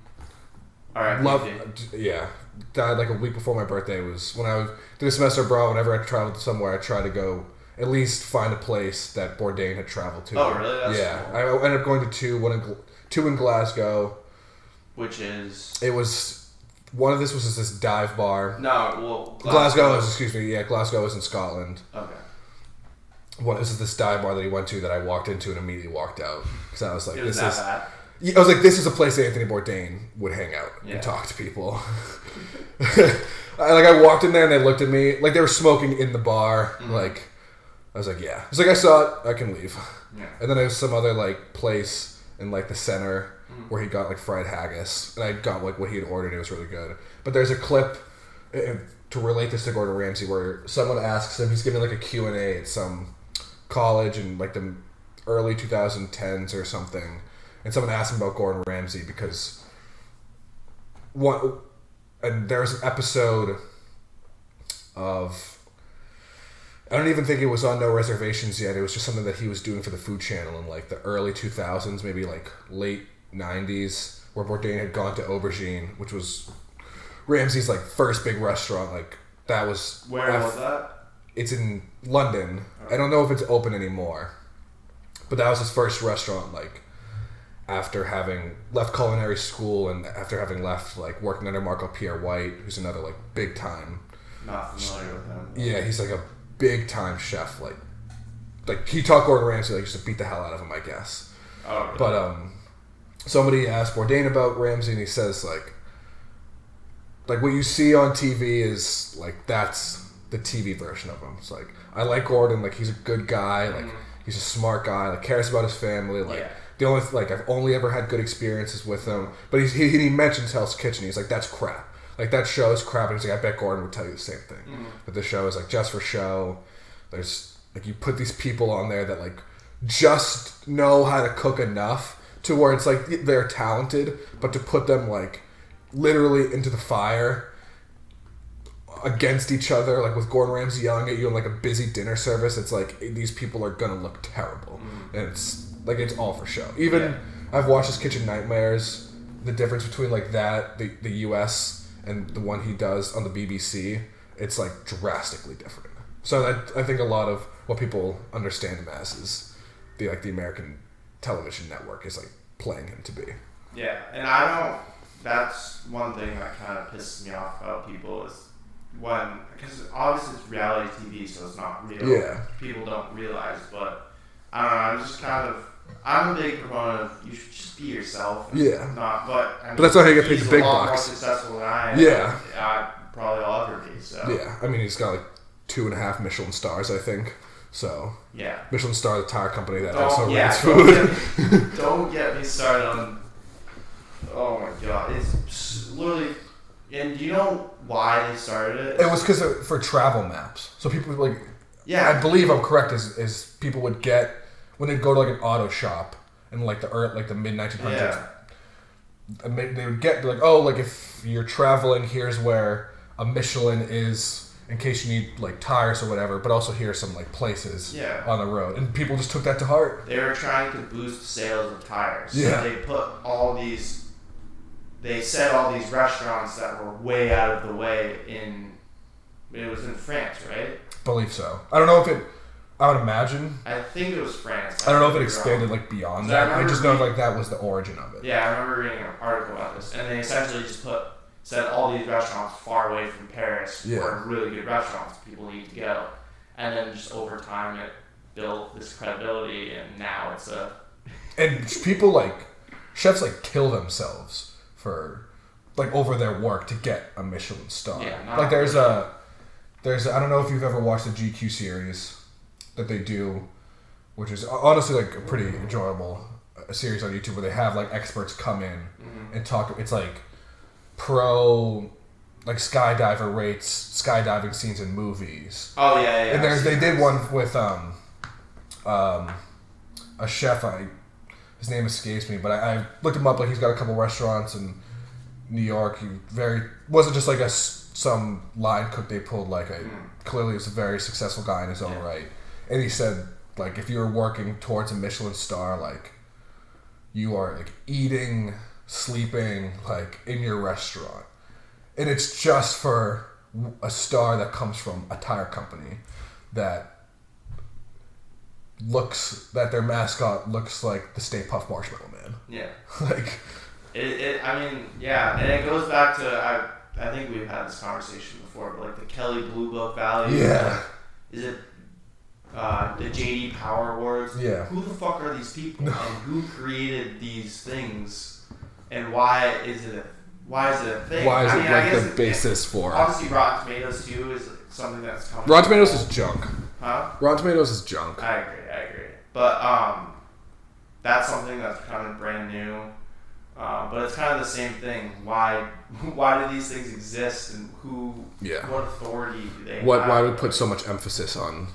all right, Love, yeah. Died like a week before my birthday was when I did a semester abroad. Whenever I traveled somewhere, I try to go at least find a place that Bourdain had traveled to. Oh, really? That's yeah, cool. I ended up going to two. One in two in Glasgow. which is It was one of this was this dive bar. no, well, Glasgow is excuse me. Yeah, Glasgow is in Scotland. Okay. What this is this dive bar that he went to that I walked into and immediately walked out because I was like, It was this is. bad. I was like, this is a place Anthony Bourdain would hang out Yeah. and talk to people. *laughs* I, like I walked in there and they looked at me like they were smoking in the bar. Mm-hmm. Like I was like, yeah. It's like I saw it, I can leave. Yeah. And then there was some other like place in like the center Mm-hmm. where he got like fried haggis, and I got like what he had ordered. It was really good. But there's a clip uh, to relate this to Gordon Ramsay where someone asks him. He's giving like a Q and A at some college in like the early 2010s or something, and someone asked him about Gordon Ramsay because one and there's an episode of I don't even think it was on No Reservations yet. It was just something that he was doing for the Food Channel in like the early 2000s, maybe like late 90s, where Bourdain had gone to Aubergine, which was Ramsay's like first big restaurant. Like that was Where was that? it's in London. I don't know if it's open anymore, but that was his first restaurant. Like after having left culinary school and after having left like working under Marco Pierre White, who's another like big time. Not familiar with him. Yeah, he's like a big time chef. Like like he taught Gordon Ramsay like just to beat the hell out of him, I guess. Oh, really? But um, somebody asked Bourdain about Ramsay, and he says like, like what you see on TV is like that's the TV version of him. It's like I like Gordon, like he's a good guy, like mm-hmm. he's a smart guy, like cares about his family, like. Yeah. The only like I've only ever had good experiences with him, but he's, he he mentions Hell's Kitchen. He's like that's crap. Like that show is crap. And he's like I bet Gordon would tell you the same thing. Mm-hmm. But the show is like just for show. There's like you put these people on there that like just know how to cook enough to where it's like they're talented, but to put them like literally into the fire against each other, like with Gordon Ramsay yelling at you in like a busy dinner service, it's like these people are gonna look terrible, mm. and it's like it's all for show. Even Yeah. I've watched his Kitchen Nightmares the difference between like that the the U.S. and the one he does on the BBC, it's like drastically different. So I, I think a lot of what people understand him as is the like the American television network is like playing him to be. Yeah, and I don't. That's one thing that kind of pisses me off about people is when because obviously it's reality TV, so it's not real. Yeah. People don't realize, but I don't know. I'm just kind of. I'm a big proponent of you should just be yourself. and Yeah. Not, but I mean, But that's how you get paid the big a lot bucks. More successful than I am. Yeah. I probably I'll ever be. So. Yeah, I mean he's got like two and a half Michelin stars, I think. So Yeah. Michelin star, the tire company that Don't, also yeah, don't food. get, me, *laughs* don't get me started on. Oh my god, it's literally. And do you know why they started it? It was because for travel maps. So people like, yeah, I believe I'm correct. Is is people would get when they'd go to like an auto shop in like the ear- like the mid 1900s. yeah, they would get like, oh, like if you're traveling, here's where a Michelin is in case you need like tires or whatever. But also here's some like places Yeah. on the road, and people just took that to heart. they were trying to boost sales of tires. Yeah. So they put all these. They set all these restaurants that were way out of the way in. It was in France, right? Believe so. I don't know if it. I would imagine. I think it was France. I don't know if it expanded wrong. like beyond So I that. I remember just know like that was the origin of it. Yeah, I remember reading an article about this, and they essentially just put said all these restaurants far away from Paris Yeah. were really good restaurants people need to go, and then just over time it built this credibility, and now it's a *laughs* And people like chefs like kill themselves for like over their work to get a Michelin star. Yeah, like there's really. a there's I don't know if you've ever watched the GQ series that they do, which is honestly like a pretty enjoyable uh, series on YouTube where they have like experts come in Mm-hmm. and talk. It's like pro like skydiver rates skydiving scenes in movies. oh yeah yeah. And there's they did one with um um a chef I his name escapes me, but I, I looked him up like he's got a couple restaurants in New York. He very wasn't just like a some line cook they pulled like a clearly was a very successful guy in his own Yeah. right. And he said like if you were working towards a Michelin star like you are like eating, sleeping like in your restaurant. And it's just for a star that comes from a tire company that looks that their mascot looks like the Stay Puft Marshmallow Man. Yeah. *laughs* like It, it, I mean, yeah, and it goes back to I. I think we've had this conversation before, but like the Kelley Blue Book values. Yeah. is it uh, the JD Power Awards? Yeah. Who the fuck are these people, and who created these things, and why is it? A, why is it a thing? why is I it mean, like the it- basis for it? Obviously, Rotten Tomatoes too is something that's coming. Rotten Tomatoes is junk. Huh? Rotten Tomatoes is junk. I agree. I agree. But um, that's something that's kind of brand new. Uh, but it's kind of the same thing. Why? *laughs* Why do these things exist, and who? Yeah. What authority do they? What have? why do we put so much emphasis on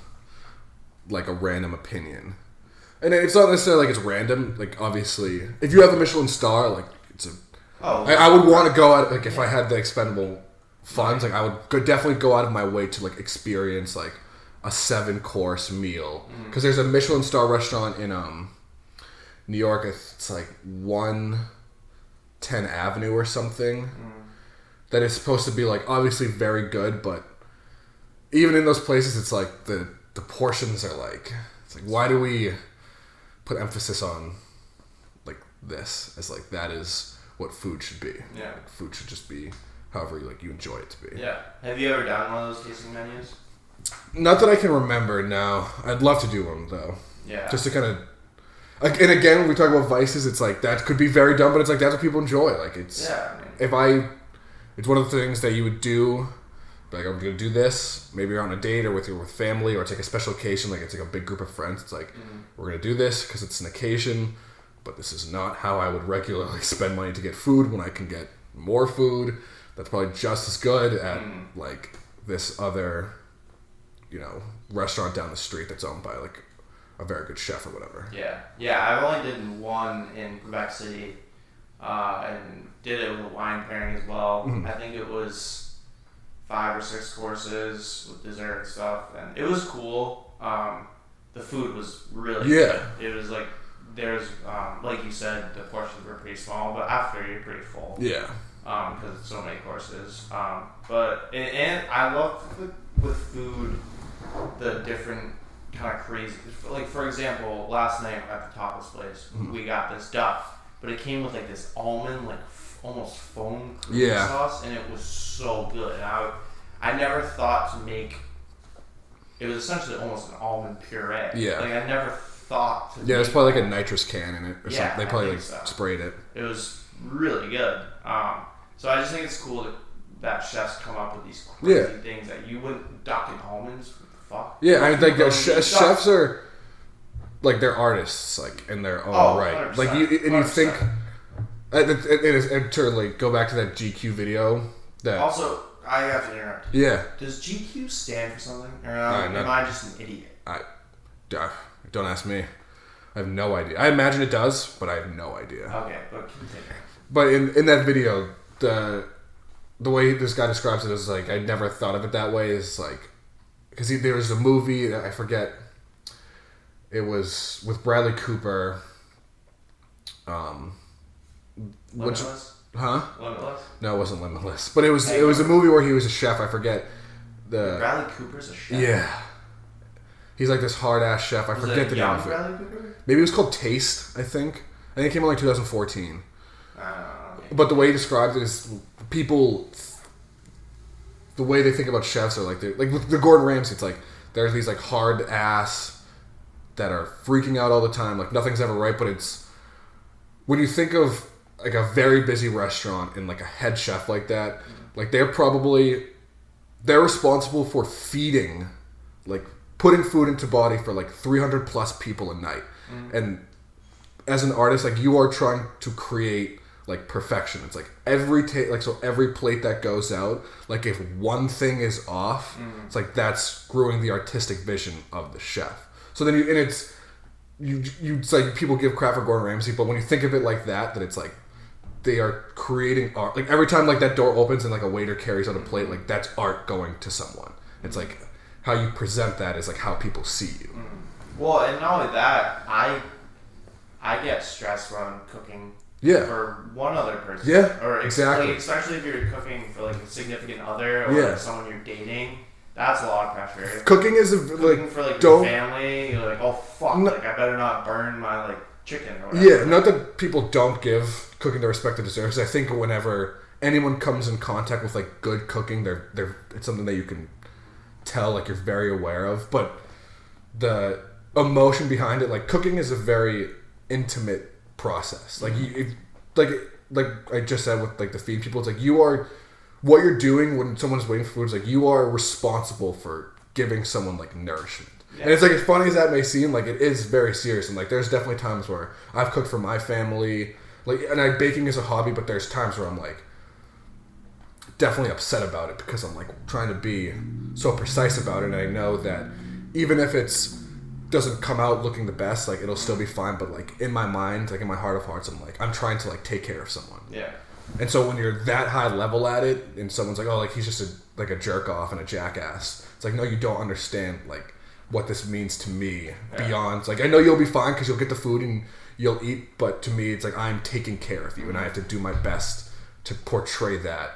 like a random opinion? And it's not necessarily like it's random. Like obviously, if you have a Michelin star, like Oh, I, I would want to go out like if I had the expendable funds, like I would go, definitely go out of my way to like experience like a seven course meal. Because there's a Michelin star restaurant in um New York. It's like one ten Avenue or something that is supposed to be like obviously very good, but even in those places, it's like the the portions are like it's like why do we put emphasis on like this as like that is what food should be. Yeah. Food should just be however you like you enjoy it to be. Yeah. Have you ever done one of those tasting menus? Not that I can remember now. I'd love to do one though. Yeah. Just to kind of like and again when we talk about vices, it's like that could be very dumb, but it's like that's what people enjoy. Like it's yeah. I mean, if I it's one of the things that you would do like I'm gonna do this, maybe you're on a date or with your with family or it's like a special occasion, like it's like a big group of friends. It's like mm-hmm. we're gonna do this because it's an occasion, but this is not how I would regularly *laughs* spend money to get food when I can get more food that's probably just as good at like this other, you know, restaurant down the street that's owned by like a very good chef or whatever. Yeah, yeah. I've only did one in Quebec City, uh, and did it with a wine pairing as well. Mhm. I think it was five or six courses with dessert and stuff, and it was cool. Um, the food was really Yeah. good. It was like there's um, like you said, the portions were pretty small, but after you're pretty full. Yeah. Um, because it's so many courses. Um, but and, and I love with, with food the different kind of crazy. Like for example, last night at the tapas place, Mhm. we got this duck, but it came with like this almond, like f- almost foam cream Yeah. sauce, and it was so good. And I, I never thought to make. It was essentially almost an almond puree. Yeah. Like I never thought. Yeah, make probably like a nitrous can in it or Yeah, something. They probably like so. sprayed it. It was really good. Um, so I just think it's cool that, that chefs come up with these crazy Yeah. things that you wouldn't duck and almonds. Fuck. Yeah, I mean, like che- chefs are like they're artists, like in their own Oh, right. 100%, Like you, and you think 100%. uh, it, it, it is and to like go back to that GQ video. That Also, I have to interrupt. yeah, Does GQ stand for something, or um, no. am I just an idiot? I uh, don't ask me. I have no idea. I imagine it does, but I have no idea. Okay, but continue. But in in that video, the the way this guy describes it is like I never thought of it that way. Is like because there was a movie that I forget. It was with Bradley Cooper. Um, which Limitless. huh? Limitless. No, it wasn't Limitless, but it was it was a movie where he was a chef. I forget the Bradley Cooper's a chef. yeah. He's like this hard ass chef. I Was forget the name of it. Maybe it was called Taste. I think. I think it came out like 2014. I. Okay. But the way he described it is people, the way they think about chefs are like they like with the Gordon Ramsay. It's like there's these like hard ass that are freaking out all the time. Like nothing's ever right. But it's when you think of like a very busy restaurant and like a head chef like that, like they're probably they're responsible for feeding, like putting food into body for like 300 plus people a night, mm. and as an artist, like you are trying to create like perfection. It's like every ta- like so every plate that goes out, like if one thing is off, mm. it's like that's screwing the artistic vision of the chef. So then you and it's you you it's like people give crap for Gordon Ramsay, but when you think of it like that, that it's like they are creating art. Like every time like that door opens and like a waiter carries out a plate, mm. like that's art going to someone. It's like how you present that is like how people see you. Mm. Well, and not only that, I I get stressed when I'm cooking Yeah. for one other person. Yeah, Or ex- exactly. Like, especially if you're cooking for like a significant other or Yeah. like someone you're dating. That's a lot of pressure. Cooking is a, Cooking like for like don't your family, you're like, oh fuck, No- like I better not burn my like chicken or whatever. Yeah, not that people don't give cooking the respect it deserves. I think whenever anyone comes in contact with like good cooking, they're they're it's something that you can tell like you're very aware of. But the emotion behind it, like cooking, is a very intimate process. Like mm-hmm. you, it, like like I just said with like the feed people, it's like you are what you're doing when someone's waiting for food. Is like you are responsible for giving someone like nourishment. And it's like as funny as that may seem, like it is very serious. And like there's definitely times where I've cooked for my family, like and I baking is a hobby, but there's times where I'm like definitely upset about it because I'm like trying to be so precise about it. And I know that even if it's doesn't come out looking the best, like it'll still be fine. But like in my mind, like in my heart of hearts, I'm like I'm trying to like take care of someone. Yeah. And so when you're that high level at it, and someone's like, "Oh, like he's just a like a jerk off and a jackass," it's like, no, you don't understand like what this means to me Yeah. beyond. Like I know you'll be fine because you'll get the food and you'll eat, but to me, it's like I'm taking care of you, and I have to do my best to portray that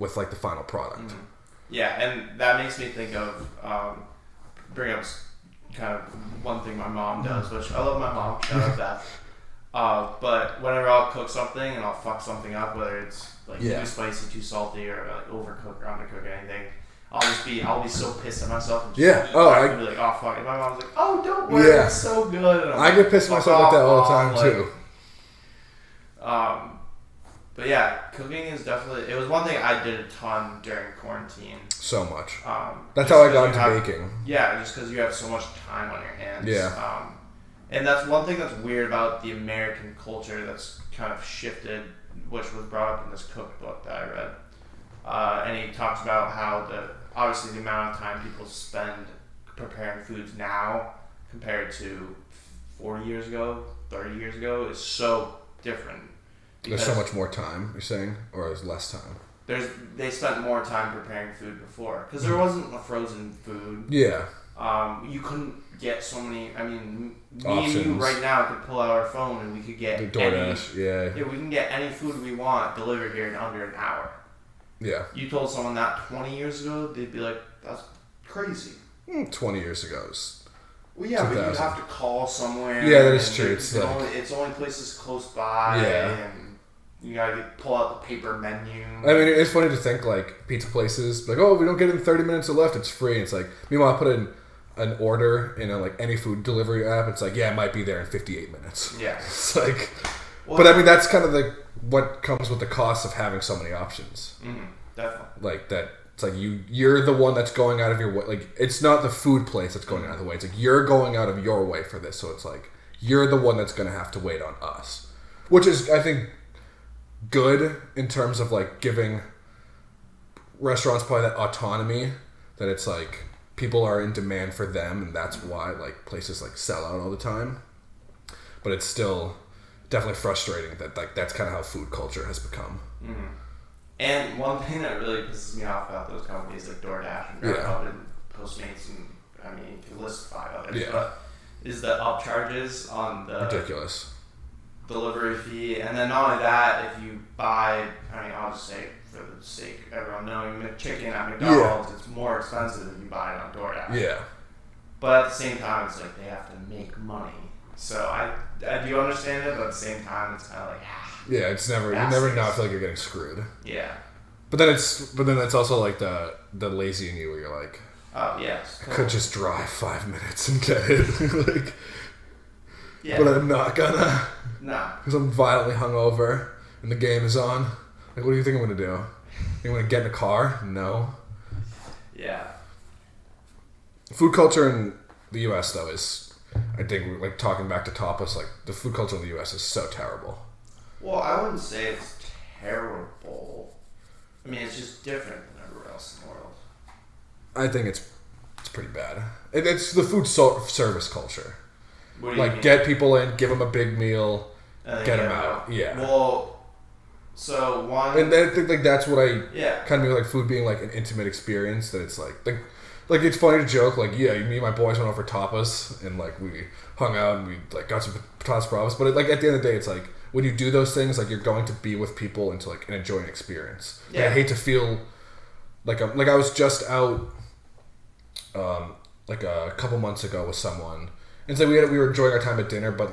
with like the final product. Yeah, and that makes me think of um, bring up kind of one thing my mom does, which I love my mom. Shout out Beth. *laughs* Uh, but whenever I'll cook something and I'll fuck something up, whether it's like Yeah. too spicy, too salty, or like overcook or undercook anything, I'll just be I'll be so pissed at myself. And just Yeah. eat Oh, back I- can be like, oh fuck, and my mom's like, oh don't worry, Yeah. it's so good. And I'm like, get pissed at "Fuck myself like that all the time Mom," too. Um, but yeah, cooking is definitely it was one thing I did a ton during quarantine. So much. Um, That's how I got into have- baking. Yeah, just because you have so much time on your hands. Yeah. Um, and that's one thing that's weird about the American culture that's kind of shifted, which was brought up in this cookbook that I read. Uh, and he talks about how the obviously the amount of time people spend preparing foods now compared to 40 years ago, 30 years ago is so different. There's so much more time. You're saying, or there's less time. There's they spent more time preparing food before because there wasn't a frozen food. Yeah. Um, you couldn't get so many. I mean, me and you right now could pull out our phone and we could get The any, yeah, yeah, we can get any food we want delivered here in under an hour. yeah. You told someone that 20 years ago, they'd be like, "That's crazy." Mm, Twenty years ago, was- Well, yeah, but you have to call somewhere. Yeah, that is true. there- It's like- only, it's only places close by. Yeah. You gotta get, pull out the paper menu. I mean, it's funny to think like pizza places like, oh, we don't get it in thirty minutes or left, it's free. It's like, meanwhile, I put in an order in a like any food delivery app. It's like, yeah, it might be there in fifty-eight minutes. yeah. *laughs* It's like, Well, but I mean, that's kind of the what comes with the cost of having so many options. mhm, definitely. Like that, it's like you you're the one that's going out of your way. Like it's not the food place that's going out of the way. It's like you're going out of your way for this. So it's like you're the one that's going to have to wait on us, which is I think good in terms of like giving restaurants probably that autonomy that it's like people are in demand for them and that's why like places like sell out all the time but it's still definitely frustrating that like that's kind of how food culture has become hmm And one thing that really pisses me off about those companies like DoorDash and Yeah. And Postmates and I mean, you can list five others, Yeah. but is the upcharges on the ridiculous delivery fee, and then not only that, if you buy, I mean, I'll just say for the sake of everyone knowing, McChicken at McDonald's, it's more expensive if you buy it on DoorDash. yeah But at the same time, it's like they have to make money. So I, I do understand it, but at the same time, it's kind of like, ah, yeah it's never you never not feel like you're getting screwed yeah. but then it's but then it's also like the the lazy in you where you're like Oh, yes. I could just drive five minutes and get it *laughs* like Yeah. but I'm not gonna no. because I'm violently hungover and the game is on. Like, what do you think I'm gonna do? You gonna get in a car? No. Yeah. Food culture in the U.S. though is, I think, like talking back to tapas, like the food culture in the U.S. is so terrible. Well, I wouldn't say it's terrible. I mean, it's just different than everywhere else in the world. I think it's it's pretty bad. It, it's the food so- service culture. What do you Like, mean? get people in, give them a big meal, then get get 'em 'em out. Yeah. Well, so one. and then I think like that's what I yeah. kind of mean like food being like an intimate experience that it's like like like it's funny to joke like yeah me and my boys went over tapas and like we hung out and we like got some tapas bravas but it, like at the end of the day it's like when you do those things like you're going to be with people and to like enjoy an experience Like, I hate to feel like I'm like I was just out um like a couple months ago with someone and so we had we were enjoying our time at dinner but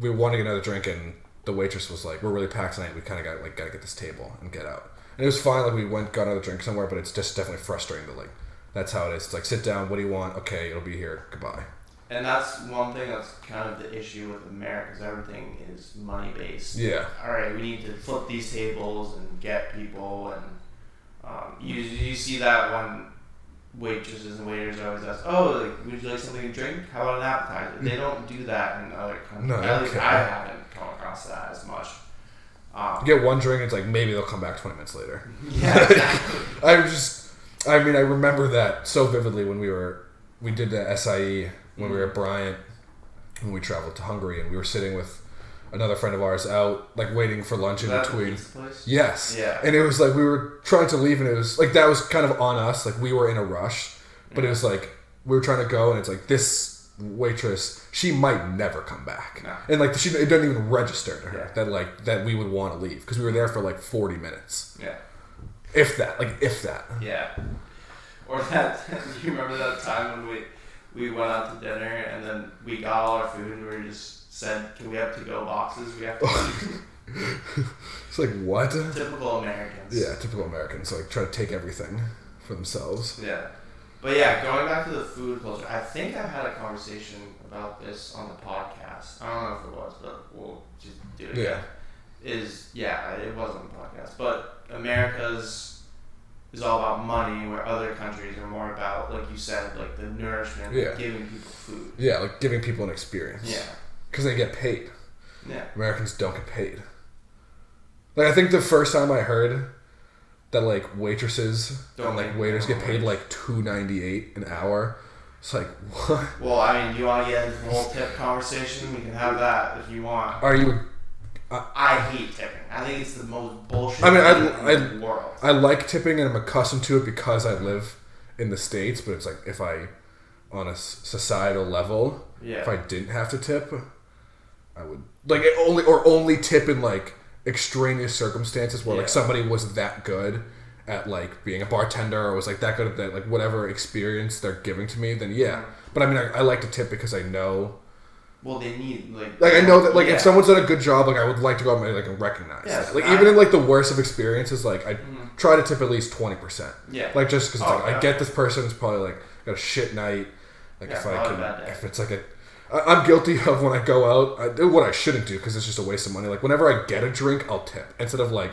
we wanting another drink and the waitress was like, "We're really packed tonight. We kind of got like got to get this table and get out." And it was fine. Like we went got another drink somewhere, but it's just definitely frustrating. That like that's how it is. It's like sit down. What do you want? Okay, it'll be here. Goodbye. And that's one thing that's kind of the issue with America is everything is money based. Yeah. All right, we need to flip these tables and get people, and um, you you see that when waitresses and waiters always ask, "Oh, like, would you like something to drink? How about an appetizer?" They don't do that in other countries. No, At least okay. I haven't come across that as much. Um, You get one drink. It's like maybe they'll come back twenty minutes later. *laughs* *laughs* yeah, exactly. I just, I mean, I remember that so vividly when we were, we did the SIE when we were at Bryant, when we traveled to Hungary, and we were sitting with another friend of ours out, like waiting for lunch in that between. Yes. Yeah. And it was like we were trying to leave, and it was like that was kind of on us. Like we were in a rush, but it was like we were trying to go, and it's like this waitress, she might never come back, No. and like she it doesn't even register to her Yeah. that like that we would want to leave because we were there for like forty minutes, Yeah. if that, like if that. Yeah. Or that *laughs* you remember that time when we we went out to dinner and then we got all our food and we were just said, Can we have to go boxes? We have to *laughs* It's like what? typical Americans. Yeah, typical Americans like try to take everything for themselves. Yeah. But yeah, going back to the food culture, I think I had a conversation about this on the podcast. I don't know if it was, but we'll just do it again. Is yeah, it was on the podcast. But America's is all about money, where other countries are more about, like you said, like the nourishment, Yeah. giving people food. Yeah, like giving people an experience. Yeah, because they get paid. yeah, Americans don't get paid. Like I think the first time I heard that like waitresses Don't and like waiters get paid like two ninety eight an hour, it's like what? Well, I mean, you want to get into the whole tip conversation? We can have that if you want. Are you? I hate tipping. I think it's the most bullshit I mean, I- thing I- in the world. I like tipping and I'm accustomed to it because I live in the states. But it's like if I on a societal level, Yeah. if I didn't have to tip, I would like it only or only tip in like extraneous circumstances where Yeah. like somebody was that good at like being a bartender or was like that good at that like whatever experience they're giving to me, then yeah. Mm-hmm. But I mean, I, I like to tip because I know, Well, they need like. like I know that like Yeah. if someone's done a good job, like I would like to go out and like recognize Yeah, that. Like I- even in like the worst of experiences, like I mm-hmm. try to tip at least twenty percent. Yeah. Like just because Oh, like, I get this person's probably like got a shit night. Like Yeah, if I can, a bad day. if it's like a, I- I'm guilty of when I go out. I do what I shouldn't do because it's just a waste of money. Like whenever I get a drink, I'll tip instead of like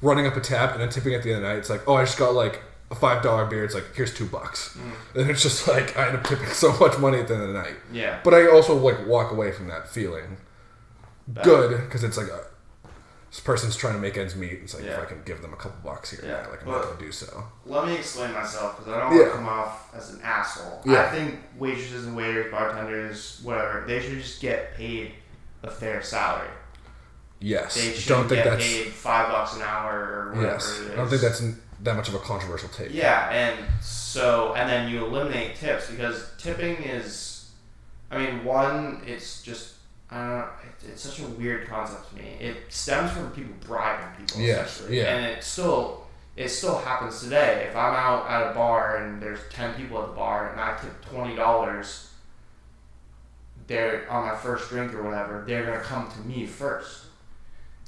running up a tab and then tipping at the end of the night. It's like oh, I just got like a five dollar beer. It's like here's two bucks, Mm. and it's just like I end up tipping so much money at the end of the night. Yeah. But I also like walk away from that feeling Bad. good because it's like a this person's trying to make ends meet. It's like if I can give them a couple bucks here, Yeah, yeah, like I'm not gonna do so. Let me explain myself because I don't want Yeah. to come off as an asshole. Yeah. I think waitresses and waiters, bartenders, whatever, they should just get paid a fair salary. Yes, They should don't think get that's paid five bucks an hour or whatever yes. it is. I don't think that's that much of a controversial take. Yeah, and so and then you eliminate tips because tipping is, I mean, one, it's just I don't know, it, it's such a weird concept to me. It stems from people bribing people, Yeah, essentially, yeah. and it still it still happens today. If I'm out at a bar and there's ten people at the bar and I tip twenty dollars, they're on my first drink or whatever, they're gonna come to me first.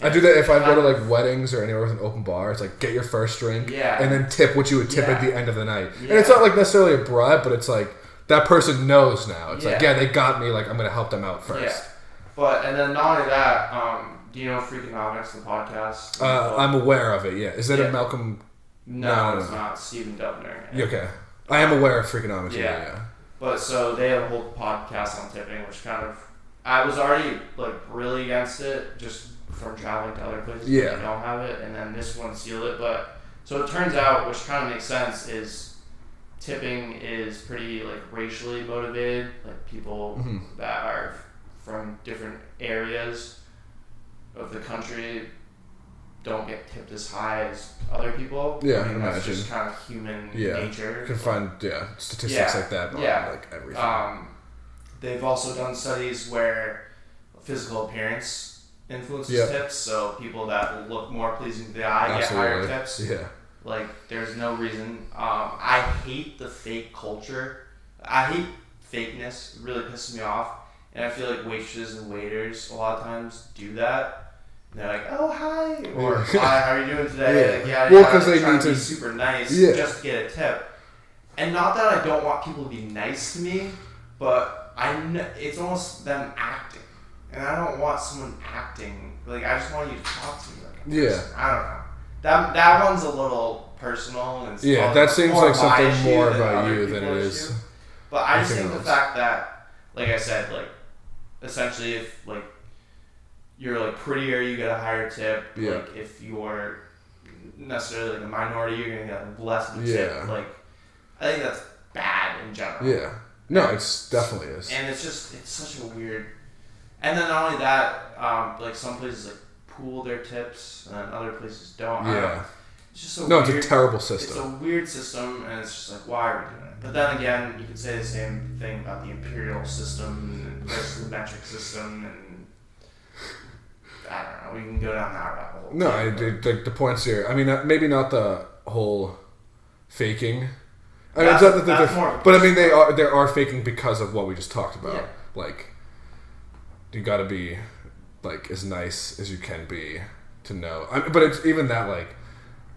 I do that if I go to like weddings or anywhere with an open bar. It's like get your first drink, Yeah. and then tip what you would tip at the end of the night. And it's not like necessarily a bribe, but it's like that person knows now. It's like Yeah. yeah, they got me. Like I'm gonna help them out first. Yeah. But and then not only that, um, do you know Freakonomics, the podcast? Uh, I'm aware of it. Yeah, is that Yeah. a Malcolm? no, no, it's no. not Stephen Dubner. Yeah, okay, I am aware of Freakonomics. Yeah, Yeah. yeah. But so they have a whole podcast on tipping, which kind of I was already like really against it just from traveling to other places Yeah. they don't have it, and then this one sealed it. But so it turns out, which kind of makes sense, is tipping is pretty like racially motivated, like people Mhm. that are from different areas of the country don't get tipped as high as other people. Yeah, I mean, that's imagine. just kind of human Yeah. nature. You can find yeah statistics Yeah, like that on yeah. like everything. Um, they've also done studies where physical appearance influences Yeah. tips. So people that look more pleasing to the eye get higher tips. Yeah. Like there's no reason. Um, I hate the fake culture. I hate fakeness. It really pisses me off. And I feel like waitresses and waiters a lot of times do that. And they're like, "Oh hi," or "Hi, how are you doing today?" Yeah. Like, yeah, Well, yeah, 'cause they need to be super nice Yeah. just to get a tip. And not that I don't want people to be nice to me, but I kn- it's almost them acting, and I don't want someone acting. Like I just want you to talk to me like a Yeah. I don't know. That that one's a little personal and Yeah, that seems like something more about you than it is. But I just think the fact that, like I said, like essentially if like you're like prettier, you get a higher tip. Yeah. Like if you're necessarily like a minority, you're gonna get less of a Yeah. tip. Like I think that's bad in general. Yeah. No, it's definitely is. And it's just it's such a weird. And then not only that, um, like some places like pool their tips, and other places don't. Yeah. It's just so No, weird. it's a terrible system. It's a weird system, and it's just like, why are we doing it? But then again, you could say the same thing about the imperial system versus the metric system, and I don't know. We can go down that rabbit hole. No, I, the, the points here. I mean, uh, maybe not the whole faking. I mean, That's- it's not that that's more but I mean, they are they are faking because of what we just talked about. Yeah. Like, you got to be like as nice as you can be to know. I, but it's even that like,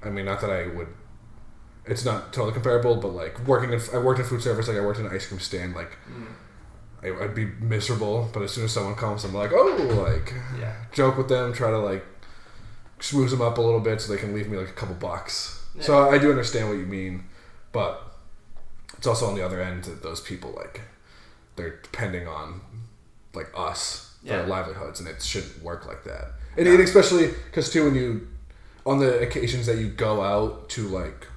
I mean, not that I would. It's not totally comparable, but like working in I worked in food service, like I worked in an ice cream stand, like. Mm. I, I'd be miserable, but as soon as someone comes, I'm like, oh, like, Yeah. joke with them, try to like schmooze them up a little bit so they can leave me like a couple bucks. So I do understand what you mean, but it's also on the other end that those people like they're depending on like us for Yeah. their livelihoods, and it shouldn't work like that. And, and especially because too, when you on the occasions that you go out to like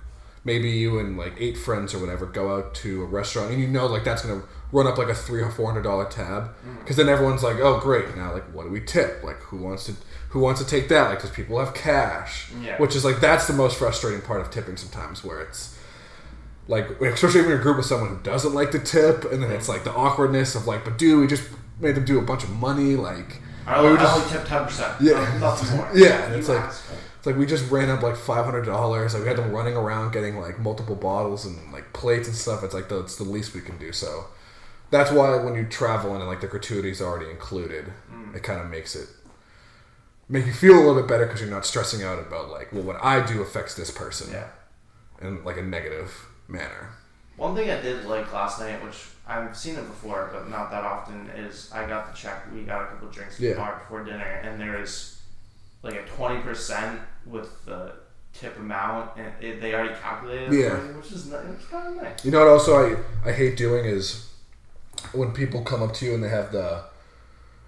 maybe you and like eight friends or whatever go out to a restaurant and you know like that's gonna run up like a three or four hundred dollar tab mm. because then everyone's like oh great now like what do we tip like who wants to who wants to take that like because people have cash Yeah. which is like that's the most frustrating part of tipping sometimes where it's like especially when you're a group with someone who doesn't like the tip, and then it's mm. like the awkwardness of like, but dude, we just made them do a bunch of money, like. I we only, I just- only tip ten percent. Yeah. nothing more. *laughs* Yeah, and it's like- It's like we just ran up like five hundred dollars. Like we had them running around getting like multiple bottles and like plates and stuff. It's like that's the least we can do. So that's why when you travel and like the gratuities are already included, Mm. it kind of makes it make you feel a little bit better because you're not stressing out about like, well, what I do affects this person yeah. in like a negative manner. One thing I did like last night, which I've seen it before, but not that often, is I got the check. We got a couple drinks at Yeah. the bar before dinner, and there was like a twenty percent with the tip amount, and it, they already calculated it Yeah. which is it's kind of nice. You know what? Also, I I hate doing is when people come up to you and they have the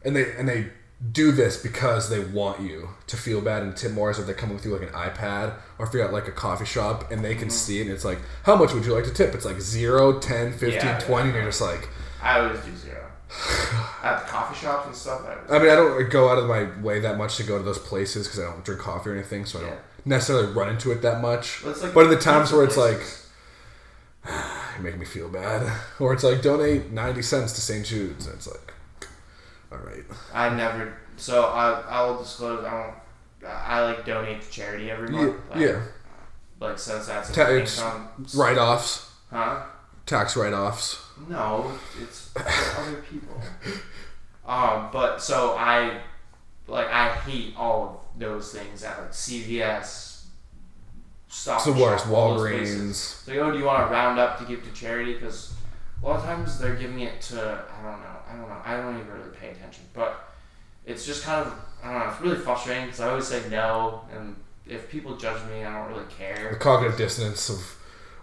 and they and they do this because they want you to feel bad and tip more as if they come coming with you like an iPad or if you're at like a coffee shop and they can mm-hmm. see it and it's like how much would you like to tip it's like 0 10 15 Yeah, 20 and you're just like I always do zero *sighs* at the coffee shops and stuff. I I mean I don't go out of my way that much to go to those places because I don't drink coffee or anything so I don't necessarily run into it that much it's like but in the times where it's like places. *sighs* you make me feel bad. *laughs* Or it's like donate ninety cents to St. Jude's, and it's like, all right, I never. So I I will disclose. I don't. I like donate to charity every yeah, month. Like, yeah. Like since that's Ta- an income. write offs, Huh? tax write offs. No, it's for other people. *laughs* Um, but so I, like, I hate all of those things at like CVS, Stop. It's the worst. Shop, all those. Walgreens. So, oh, do you want to round up to give to charity? Because a lot of times they're giving it to I don't know, I don't know, I don't even really pay attention. But it's just kind of I don't know. It's really frustrating because I always say no, and if people judge me, I don't really care. The cognitive dissonance of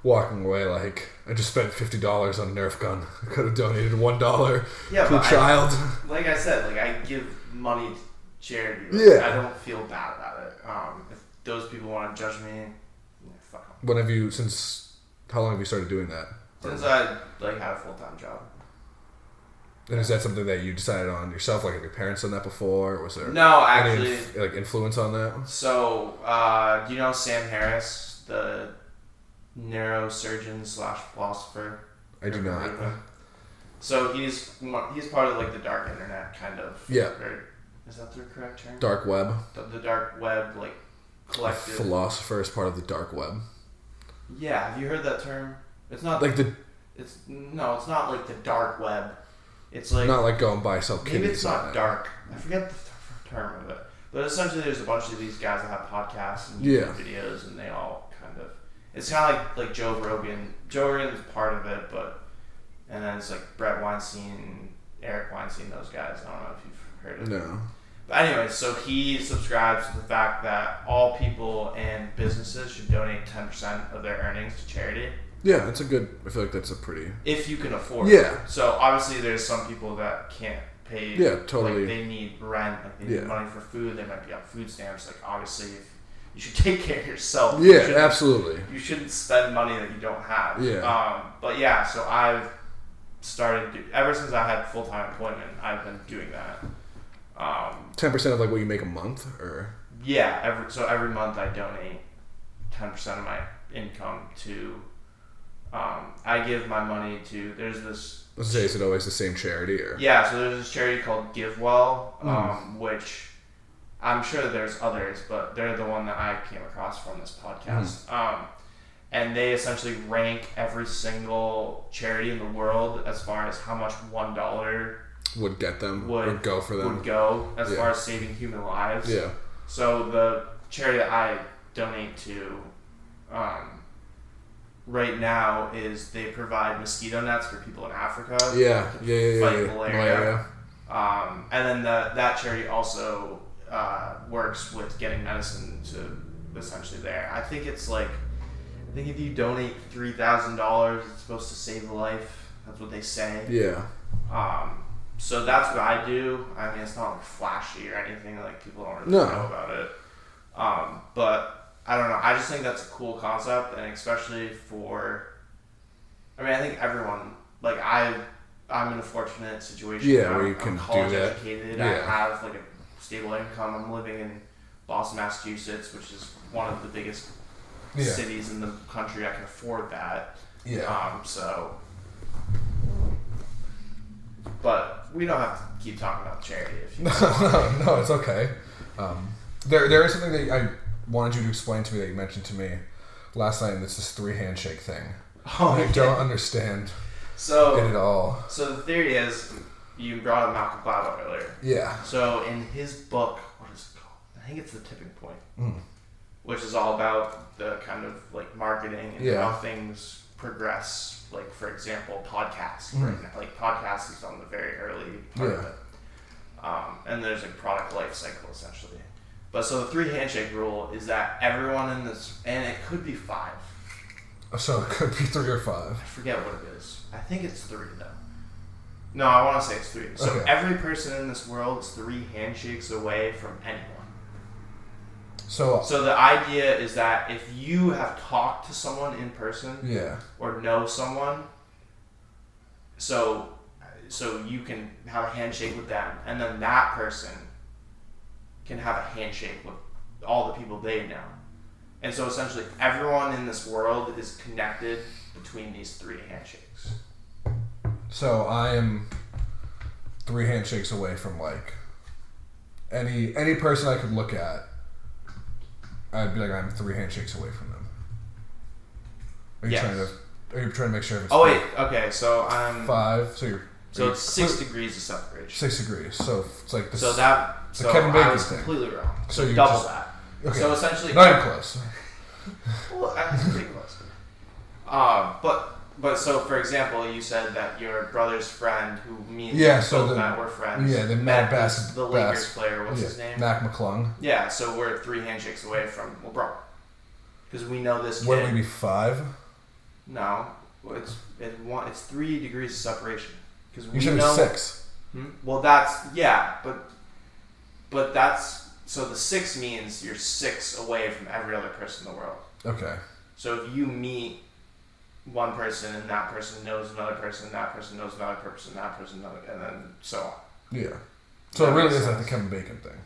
walking away. Like I just spent fifty dollars on a Nerf gun. *laughs* I could have donated one dollar Yeah, to a but I, child. *laughs* like I said, like I give money to charity. Like, Yeah. I don't feel bad about it. Um, if those people want to judge me, yeah, fuck 'em. When have you since? How long have you started doing that? Since I like had a full time job. And is that something that you decided on yourself? Like, have your parents done that before? Or was there No, actually. inf- like influence on that? So, uh, do you know Sam Harris, the neurosurgeon slash philosopher? I do not. So he's he's part of like the dark internet, kind of. Yeah. Or, is that the correct term? Dark web. The, the dark web, like collective. Philosopher is part of the dark web. yeah, have you heard that term? It's not Like the It's no, it's not like the dark web. It's like not like go and buy sell maybe it's not dark. I forget the term of it. But essentially, there's a bunch of these guys that have podcasts and Yeah. Videos, and they all kind of. It's kind of like like Joe Rogan. Joe Rogan is part of it, but and then it's like Bret Weinstein, Eric Weinstein, those guys. I don't know if you've heard of. No. But anyway, so he subscribes to the fact that all people and businesses should donate ten percent of their earnings to charity Yeah, it's a good. I feel like that's a pretty. if you can afford. Yeah. It. So obviously, there's some people that can't pay. Yeah, totally. Like they need rent. Like they need Yeah. money for food. They might be on food stamps. Like obviously, if you should *laughs* take care of yourself. Yeah, shouldn't- absolutely. You shouldn't spend money that you don't have. Yeah. Um, but yeah, so I've started do, ever since I had full time employment. I've been doing that. Um, Ten percent of like what you make a month, or yeah, every so every month I donate ten percent of my income to. Um, I give my money to. There's this let's say, is it always the same charity, or Yeah, so there's this charity called GiveWell, um, which I'm sure there's others, but they're the one that I came across from this podcast. Hmm. Um, and they essentially rank every single charity in the world as far as how much one dollar would get them Would- go for them? would go as Yeah. far as saving human lives. Yeah. So the charity that I donate to, um, right now is they provide mosquito nets for people in Africa. Yeah. Yeah. Yeah. fight Yeah. yeah. malaria. Um, and then the, that charity also uh, works with getting medicine to essentially there. I think it's like, I think if you donate three thousand dollars, it's supposed to save a life. That's what they say. Yeah. Um, so that's what I do. I mean, it's not like flashy or anything. Like people don't really No. know about it. Um, but I don't know. I just think that's a cool concept, and especially for. I mean, I think everyone like I. I'm in a fortunate situation. Yeah, I'm, where you I'm can do college that. educated. Yeah. I have like a stable income. I'm living in Boston, Massachusetts, which is one of the biggest Yeah. cities in the country. I can afford that. Yeah. Um, so, but we don't have to keep talking about charity if you. *laughs* no, no, it's okay. Um, there, there is something that I wanted you to explain to me that you mentioned to me last night. And it's this three handshake thing. *laughs* Oh, I okay. don't understand So, it at all. so the theory is, you brought up Malcolm Gladwell earlier. Yeah. So in his book, what is it called? I think it's the Tipping Point, Mm. which is all about the kind of like marketing and Yeah. how things progress. Like for example, podcasts. Mhm. Right now. Like podcasts is on the very early part of it, um, and there's a product life cycle essentially. But so the three handshake rule is that everyone in this, and it could be five. Oh, so it could be three or five. I forget what it is. I think it's three though. No, I want to say it's three. So Okay. every person in this world is three handshakes away from anyone. So uh, So the idea is that if you have talked to someone in person yeah. or know someone, so so you can have a handshake with them, and then that person can have a handshake with all the people they know. And so essentially, everyone in this world is connected between these three handshakes. So I am three handshakes away from like any any person I could look at. I'd be like I'm three handshakes away from them. Are you Yes. trying to? Are you trying to make sure? If it's Oh wait, okay, so I'm five. So you're so it's six degrees of separation. six degrees. So it's like this. So that the so Kevin I Bacon was thing. completely wrong. So So you double just- that. okay. So essentially, not even close. *laughs* Well, that's pretty close. Um, but but so for example, you said that your brother's friend, who me and Yeah, so the- met, were friends. yeah, the Mad Bass- the Lakers Bass- player. What's yeah, his name? Mac McClung. Yeah, so we're three handshakes away from LeBron because we know this kid. What would we be five? No, it's it's one. It's three degrees of separation because we You said know. six. Hmm? Well, that's yeah, but but that's so the six means you're six away from every other person in the world. Okay. So if you meet one person and that person knows another person, and that person knows another person, and that person another, and then so on. Yeah. So That it really is like the. Kevin Bacon thing.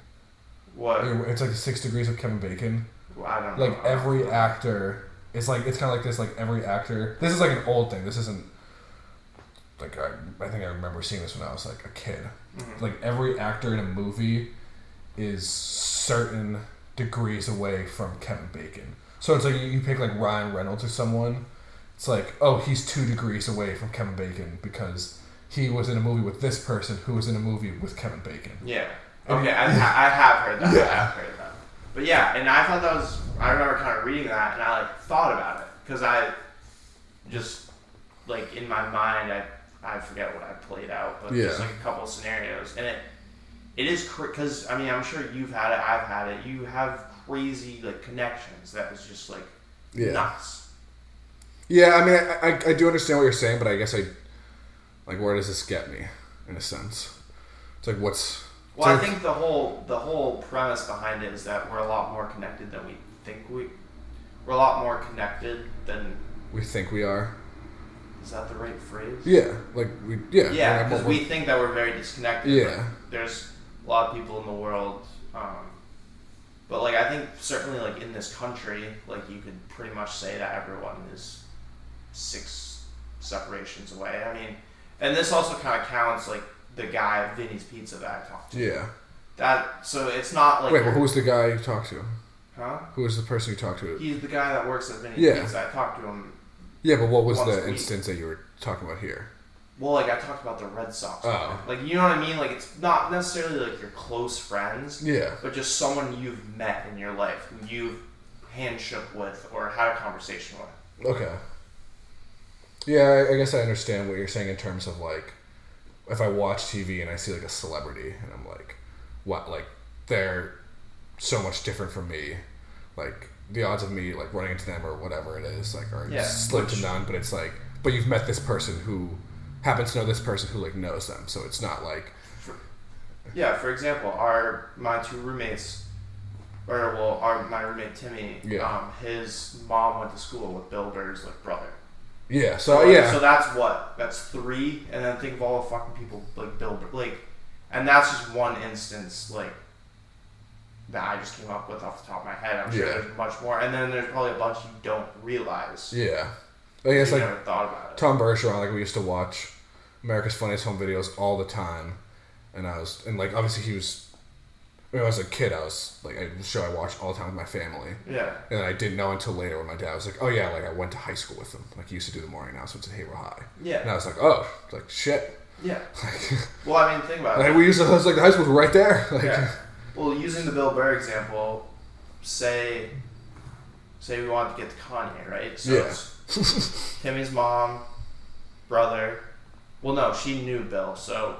What? It's like the six degrees of Kevin Bacon. Well, I don't know. like every actor it's like it's kind of like this like every actor this is like an old thing this isn't like I, I think i remember seeing this when i was like a kid Mhm. like every actor in a movie is certain degrees away from kevin bacon so it's like you, you pick like ryan reynolds or someone it's like oh he's two degrees away from kevin bacon because he was in a movie with this person who was in a movie with kevin bacon Yeah. Okay, I, I have heard that. Yeah. I have heard that. But yeah, and I thought that was. I remember kind of reading that, and I like thought about it because I just like in my mind, I I forget what I played out, but just like a couple of scenarios, and it it is because I mean I'm sure you've had it, I've had it. You have crazy like connections that was just like yeah nuts. Yeah, I mean, I, I, I do understand what you're saying, but I guess I like where does this get me in a sense? It's like what's Well, I think the whole the whole premise behind it is that we're a lot more connected than we think we. We're a lot more connected than we think we are. Is that the right phrase? Yeah, like we yeah Yeah, because we're- think that we're very disconnected. Yeah. there's a lot of people in the world, um, but like I think certainly like in this country, like you could pretty much say that everyone is six separations away. I mean, and this also kind of counts like the guy at Vinny's Pizza that I talked to. yeah. That so it's not like Wait, well, who was the guy you talked to? huh? Who was the person you talked to? He's the guy that works at Vinny's Yeah. Pizza. I talked to him. Yeah, but what was the instance that you were talking about here? Well, like I talked about the Red Sox. Oh. Like you know what I mean? Like it's not necessarily like your close friends. Yeah, but just someone you've met in your life who you've handshook with or had a conversation with. okay. Yeah, I, I guess I understand what you're saying in terms of like, if I watch TV and I see like a celebrity and I'm like, what, like they're so much different from me, like the odds of me like running into them or whatever it is like are Yeah, slim to none. But it's like, but you've met this person who happens to know this person who like knows them, so it's not like Yeah, for example, our my two roommates, or well, our my roommate Timmy, Yeah. um, his mom went to school with Bill Burr's like brother. yeah. So yeah, So that's what that's three, and then think of all the fucking people like Bill Burr, like, and that's just one instance like that I just came up with off the top of my head. I'm sure Yeah. there's much more, and then there's probably a bunch you don't realize. yeah. I guess like never thought about it. Tom Bergeron, like we used to watch America's Funniest Home Videos all the time, and I was and like obviously he was. When I was a kid, I was like a show I watched all the time with my family, Yeah. and I didn't know until later when my dad was like, "Oh yeah, like I went to high school with him. Like he used to do the morning announcements at Haverhill High." Yeah. And I was like, "Oh, like shit." Yeah. *laughs* Like, Well, I mean, think about like it. we used to. I was like, the high school was right there. *laughs* Like, Yeah. Well, using the Bill Burr example, say, say we wanted to get to Kanye, right? So Yeah. Timmy's mom, brother. Well, no, she knew Bill. So,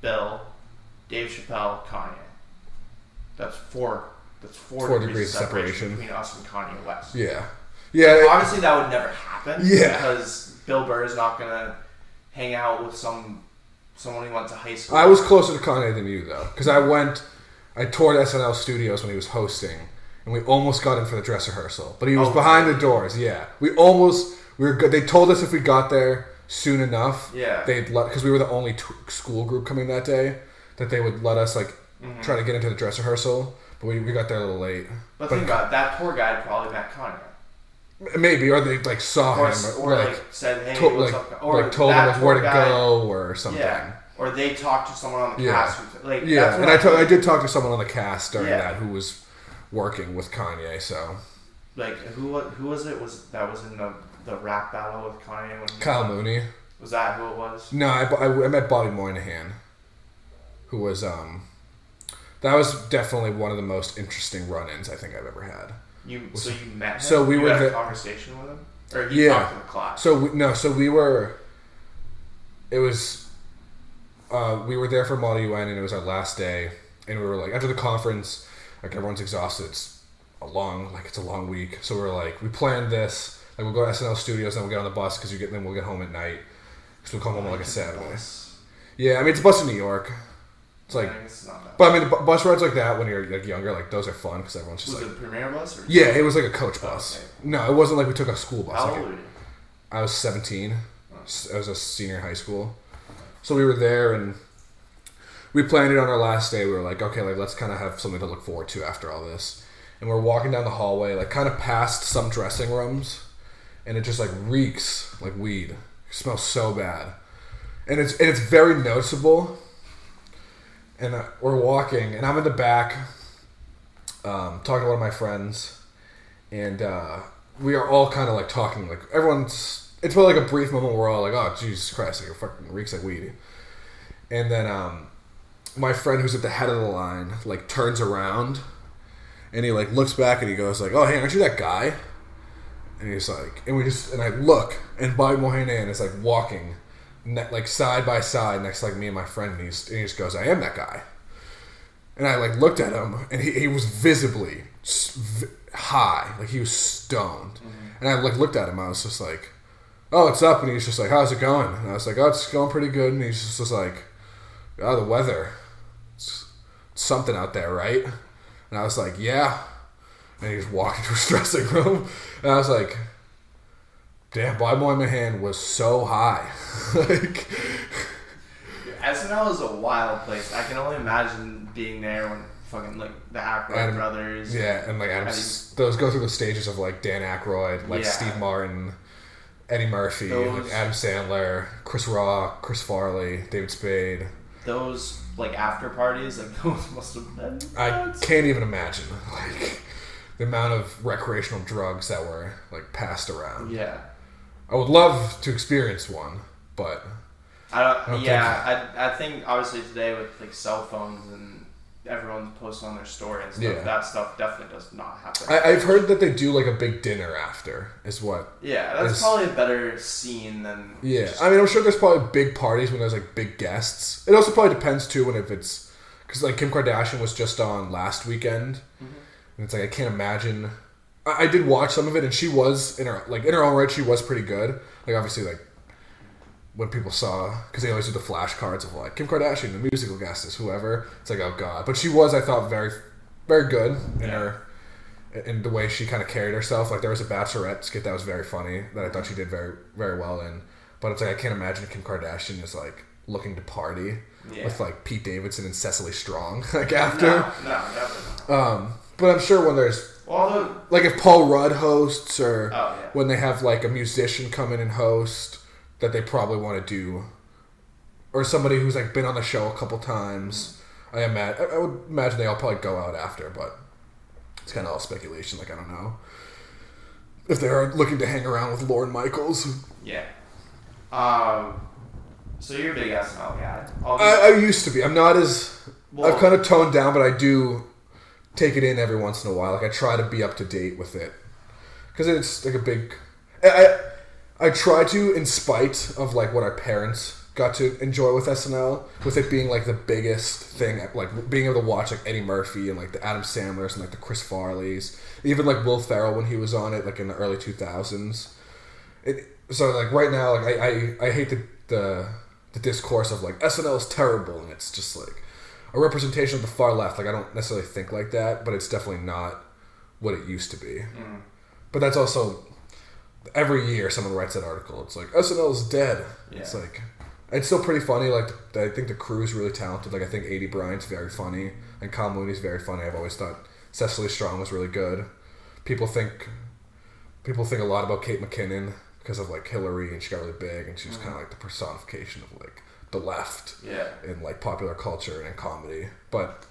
Bill, Dave Chappelle, Kanye. That's four. That's four, Four degrees, degrees of separation, separation. between us and Kanye West. yeah, yeah. Obviously, that would never happen. Yeah. Because Bill Burr is not gonna hang out with some someone he went to high school. I was closer to Kanye than you though, because I went, I toured SNL studios when he was hosting, and we almost got in for the dress rehearsal, but he was Oh, behind the doors. Yeah, we almost we were good. They told us if we got there soon enough, Yeah. they'd let because we were the only t- school group coming that day that they would let us like Mm-hmm. try to get into the dress rehearsal, but we, we got there a little late. But think about that poor guy probably met Kanye. Maybe or they like saw Or, him or like. like, said, hey, to- what's like, up? Or like told him like where tour to go or something. Yeah. Or they talked to someone on the Yeah. cast. Who, like, Yeah, that's and what I, I did talk to someone on the cast during Yeah. that who was working with Kanye. So Like, who who was it? Was that was in the the rap battle with Kanye? When he- Kyle Mooney. Was that who it was? No, I, I, I met Bobby Moynihan, who was um, that was definitely one of the most interesting run-ins I think I've ever had. You so you met him. So we you were had a conversation with him, or he Yeah. talked to the class. So we, no, so we were. It was, uh, we were there for Model UN, and it was our last day, and we were like after the conference, like everyone's exhausted. It's a long, like it's a long week, so we are like, we planned this. Like we'll go to SNL Studios, then we'll get on the bus because you get then we'll get home at night. Because we'll come home like a Saturday. Yeah, I mean it's a bus in New York. It's like, guess it's but I mean the bu- bus rides like that when you're like younger, like those are fun because everyone's just was like, it a premier bus or? yeah, it was like a coach bus. okay. No, it wasn't like we took a school bus. How like old it- were you? I was 17. I was a senior in high school. So we were there and we planned it on our last day. We were like, okay, like let's kind of have something to look forward to after all this. And we're walking down the hallway, like kind of past some dressing rooms, and it just like reeks like weed. It smells so bad, and it's and it's very noticeable. And uh, we're walking, and I'm in the back, um, talking to one of my friends, and uh, we are all kind of like talking, like everyone's. It's probably like a brief moment where we're all like, "Oh Jesus Christ, like it fucking reeks like weed," and then um, my friend who's at the head of the line like turns around, and he like looks back and he goes like, "Oh hey, aren't you that guy?" And he's like, and we just and I look, and Bobby Moynihan is like walking, ne- like side by side next to like me and my friend, and, he's, and he just goes, "I am that guy." And I like looked at him, and he, he was visibly high, like he was stoned. And I like looked at him, I was just like, "Oh, it's up?" And he's just like, "How's it going?" And I was like, "Oh, it's going pretty good." And he's just, just like, "Oh, the weather, it's something out there, right?" And I was like, "Yeah." And he just walked *laughs* into his dressing room, and I was like, "Damn, Bob Moynihan was so high." *laughs* like, SNL is a wild place. I can only imagine being there when fucking like the Aykroyd Adam- brothers. Yeah, and like Adam, those go through the stages of like Dan Aykroyd, like Yeah. Steve Martin, Eddie Murphy, Those- like Adam Sandler, Chris Rock, Chris Farley, David Spade. Those like after parties, like *laughs* those must have been. I can't even imagine *laughs* like the amount of recreational drugs that were like passed around. Yeah. I would love to experience one, but I don't. don't yeah, I, I think obviously today with like cell phones and everyone's posting on their story and stuff, Yeah. that stuff definitely does not happen. I, I've heard that they do like a big dinner after, is what. yeah, that's It's- probably a better scene than. Yeah, just- I mean, I'm sure there's probably big parties when there's like big guests. It also probably depends too when if it's because like Kim Kardashian was just on last weekend, mm-hmm. and it's like I can't imagine. I, I did watch some of it, and she was in her like in her own right, she was pretty good. Like obviously, like when people saw because they always do the flashcards of like Kim Kardashian, the musical guest is whoever. It's like oh god, but she was I thought very, very good in Yeah. her in the way she kind of carried herself. Like there was a Bachelorette skit that was very funny that I thought she did very very well in. But it's like I can't imagine Kim Kardashian is like looking to party Yeah. with like Pete Davidson and Cecily Strong *laughs* like after. No, no, definitely not. Um, but I'm sure when there's Although, like if Paul Rudd hosts or oh yeah, when they have like a musician come in and host that they probably want to do, or somebody who's like been on the show a couple times. I imagine I would imagine they all probably go out after, but it's kind of all speculation. Like I don't know if they are looking to hang around with Lorne Michaels. yeah. Um, so you're a big SNL guy. I, I used to be. I'm not as Well- I've kind of toned down, but I do take it in every once in a while. Like I try to be up to date with it because it's like a big. I, I try to, in spite of like what our parents got to enjoy with SNL, with it being like the biggest thing, like being able to watch like Eddie Murphy and like the Adam Sandlers and like the Chris Farleys, even like Will Ferrell when he was on it, like in the early two thousands. It so like right now, like I I, I hate the, the the discourse of like SNL is terrible, and it's just like a representation of the far left. Like I don't necessarily think like that, but it's definitely not what it used to be. Mm. But that's also every year someone writes that article. It's like SNL is dead. It's like it's still pretty funny. Like I think the crew is really talented. Like I think Aidy Bryant's very funny and Kyle Mooney's very funny. I've always thought Cecily Strong was really good. People think people think a lot about Kate McKinnon because of like Hillary and she got really big and she was mm-hmm. kind of like the personification of like the left yeah. in like popular culture and in comedy. But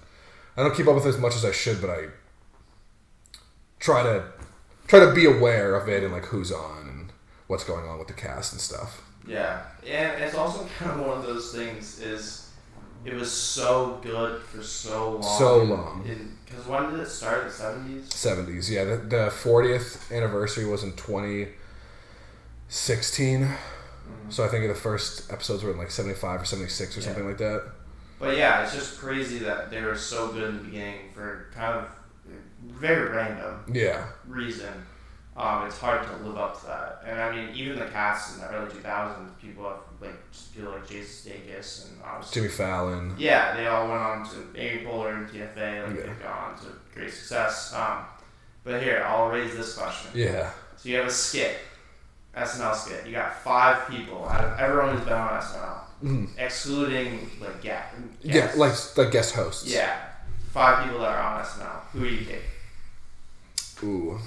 I don't keep up with it as much as I should. But I try to try to be aware of it and like who's on and what's going on with the cast and stuff. Yeah, and it's also *laughs* kind of one of those things. Is it was so good for so long. So long. Because when did it start? The seventies. Seventies, yeah. The fortieth anniversary was in twenty sixteen. Mm-hmm. So I think the first episodes were in like seventy five or seventy six or Yeah. something like that. But yeah, it's just crazy that they were so good in the beginning for kind of very random Yeah, reason. Um, it's hard to live up to that. And I mean, even the cast in the early 2000s, people have like just people like Jason Sudeikis and obviously Jimmy Fallon. Yeah, they all went on to Amy Poehler and TFA. Like Yeah. they've gone on to great success. Um, but here, I'll raise this question. Yeah, So you have a skit, SNL skit. You got five people out of everyone who's been on SNL, Mhm. excluding like yeah, guests. like like guest hosts. yeah, five people that are on SNL. Who do you pick? Ooh.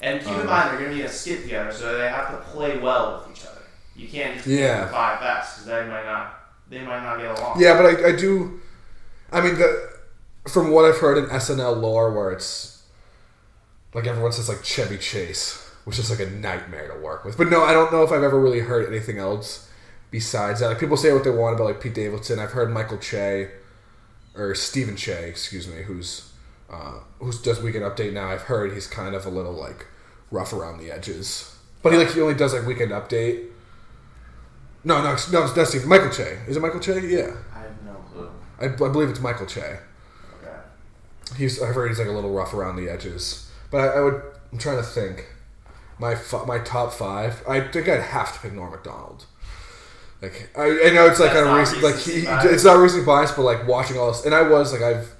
And keep in Um, mind they're gonna be in a skit together, so they have to play well with each other. You can't just Yeah. the five best because they might not they might not get along. Yeah, but I, I do. I mean, the from what I've heard in SNL lore, where it's like everyone says like Chevy Chase, which is like a nightmare to work with. But no, I don't know if I've ever really heard anything else besides that. Like people say what they want about like Pete Davidson. I've heard Michael Che or Stephen Che, excuse me, who's uh, who's does Weekend Update now. I've heard he's kind of a little like rough around the edges, but he like he only does like Weekend Update. No, no, no, it's Stephen. Michael Che. Is it Michael Che? Yeah. I have no clue. I, I believe it's Michael Che. Okay. He's I've heard he's like a little rough around the edges, but I, I would I'm trying to think. My my top five. I think I'd have to pick Norm Macdonald. Like I, I know it's like That's kind of recent, like recency he, it's not recent bias, but like watching all this, and I was like I've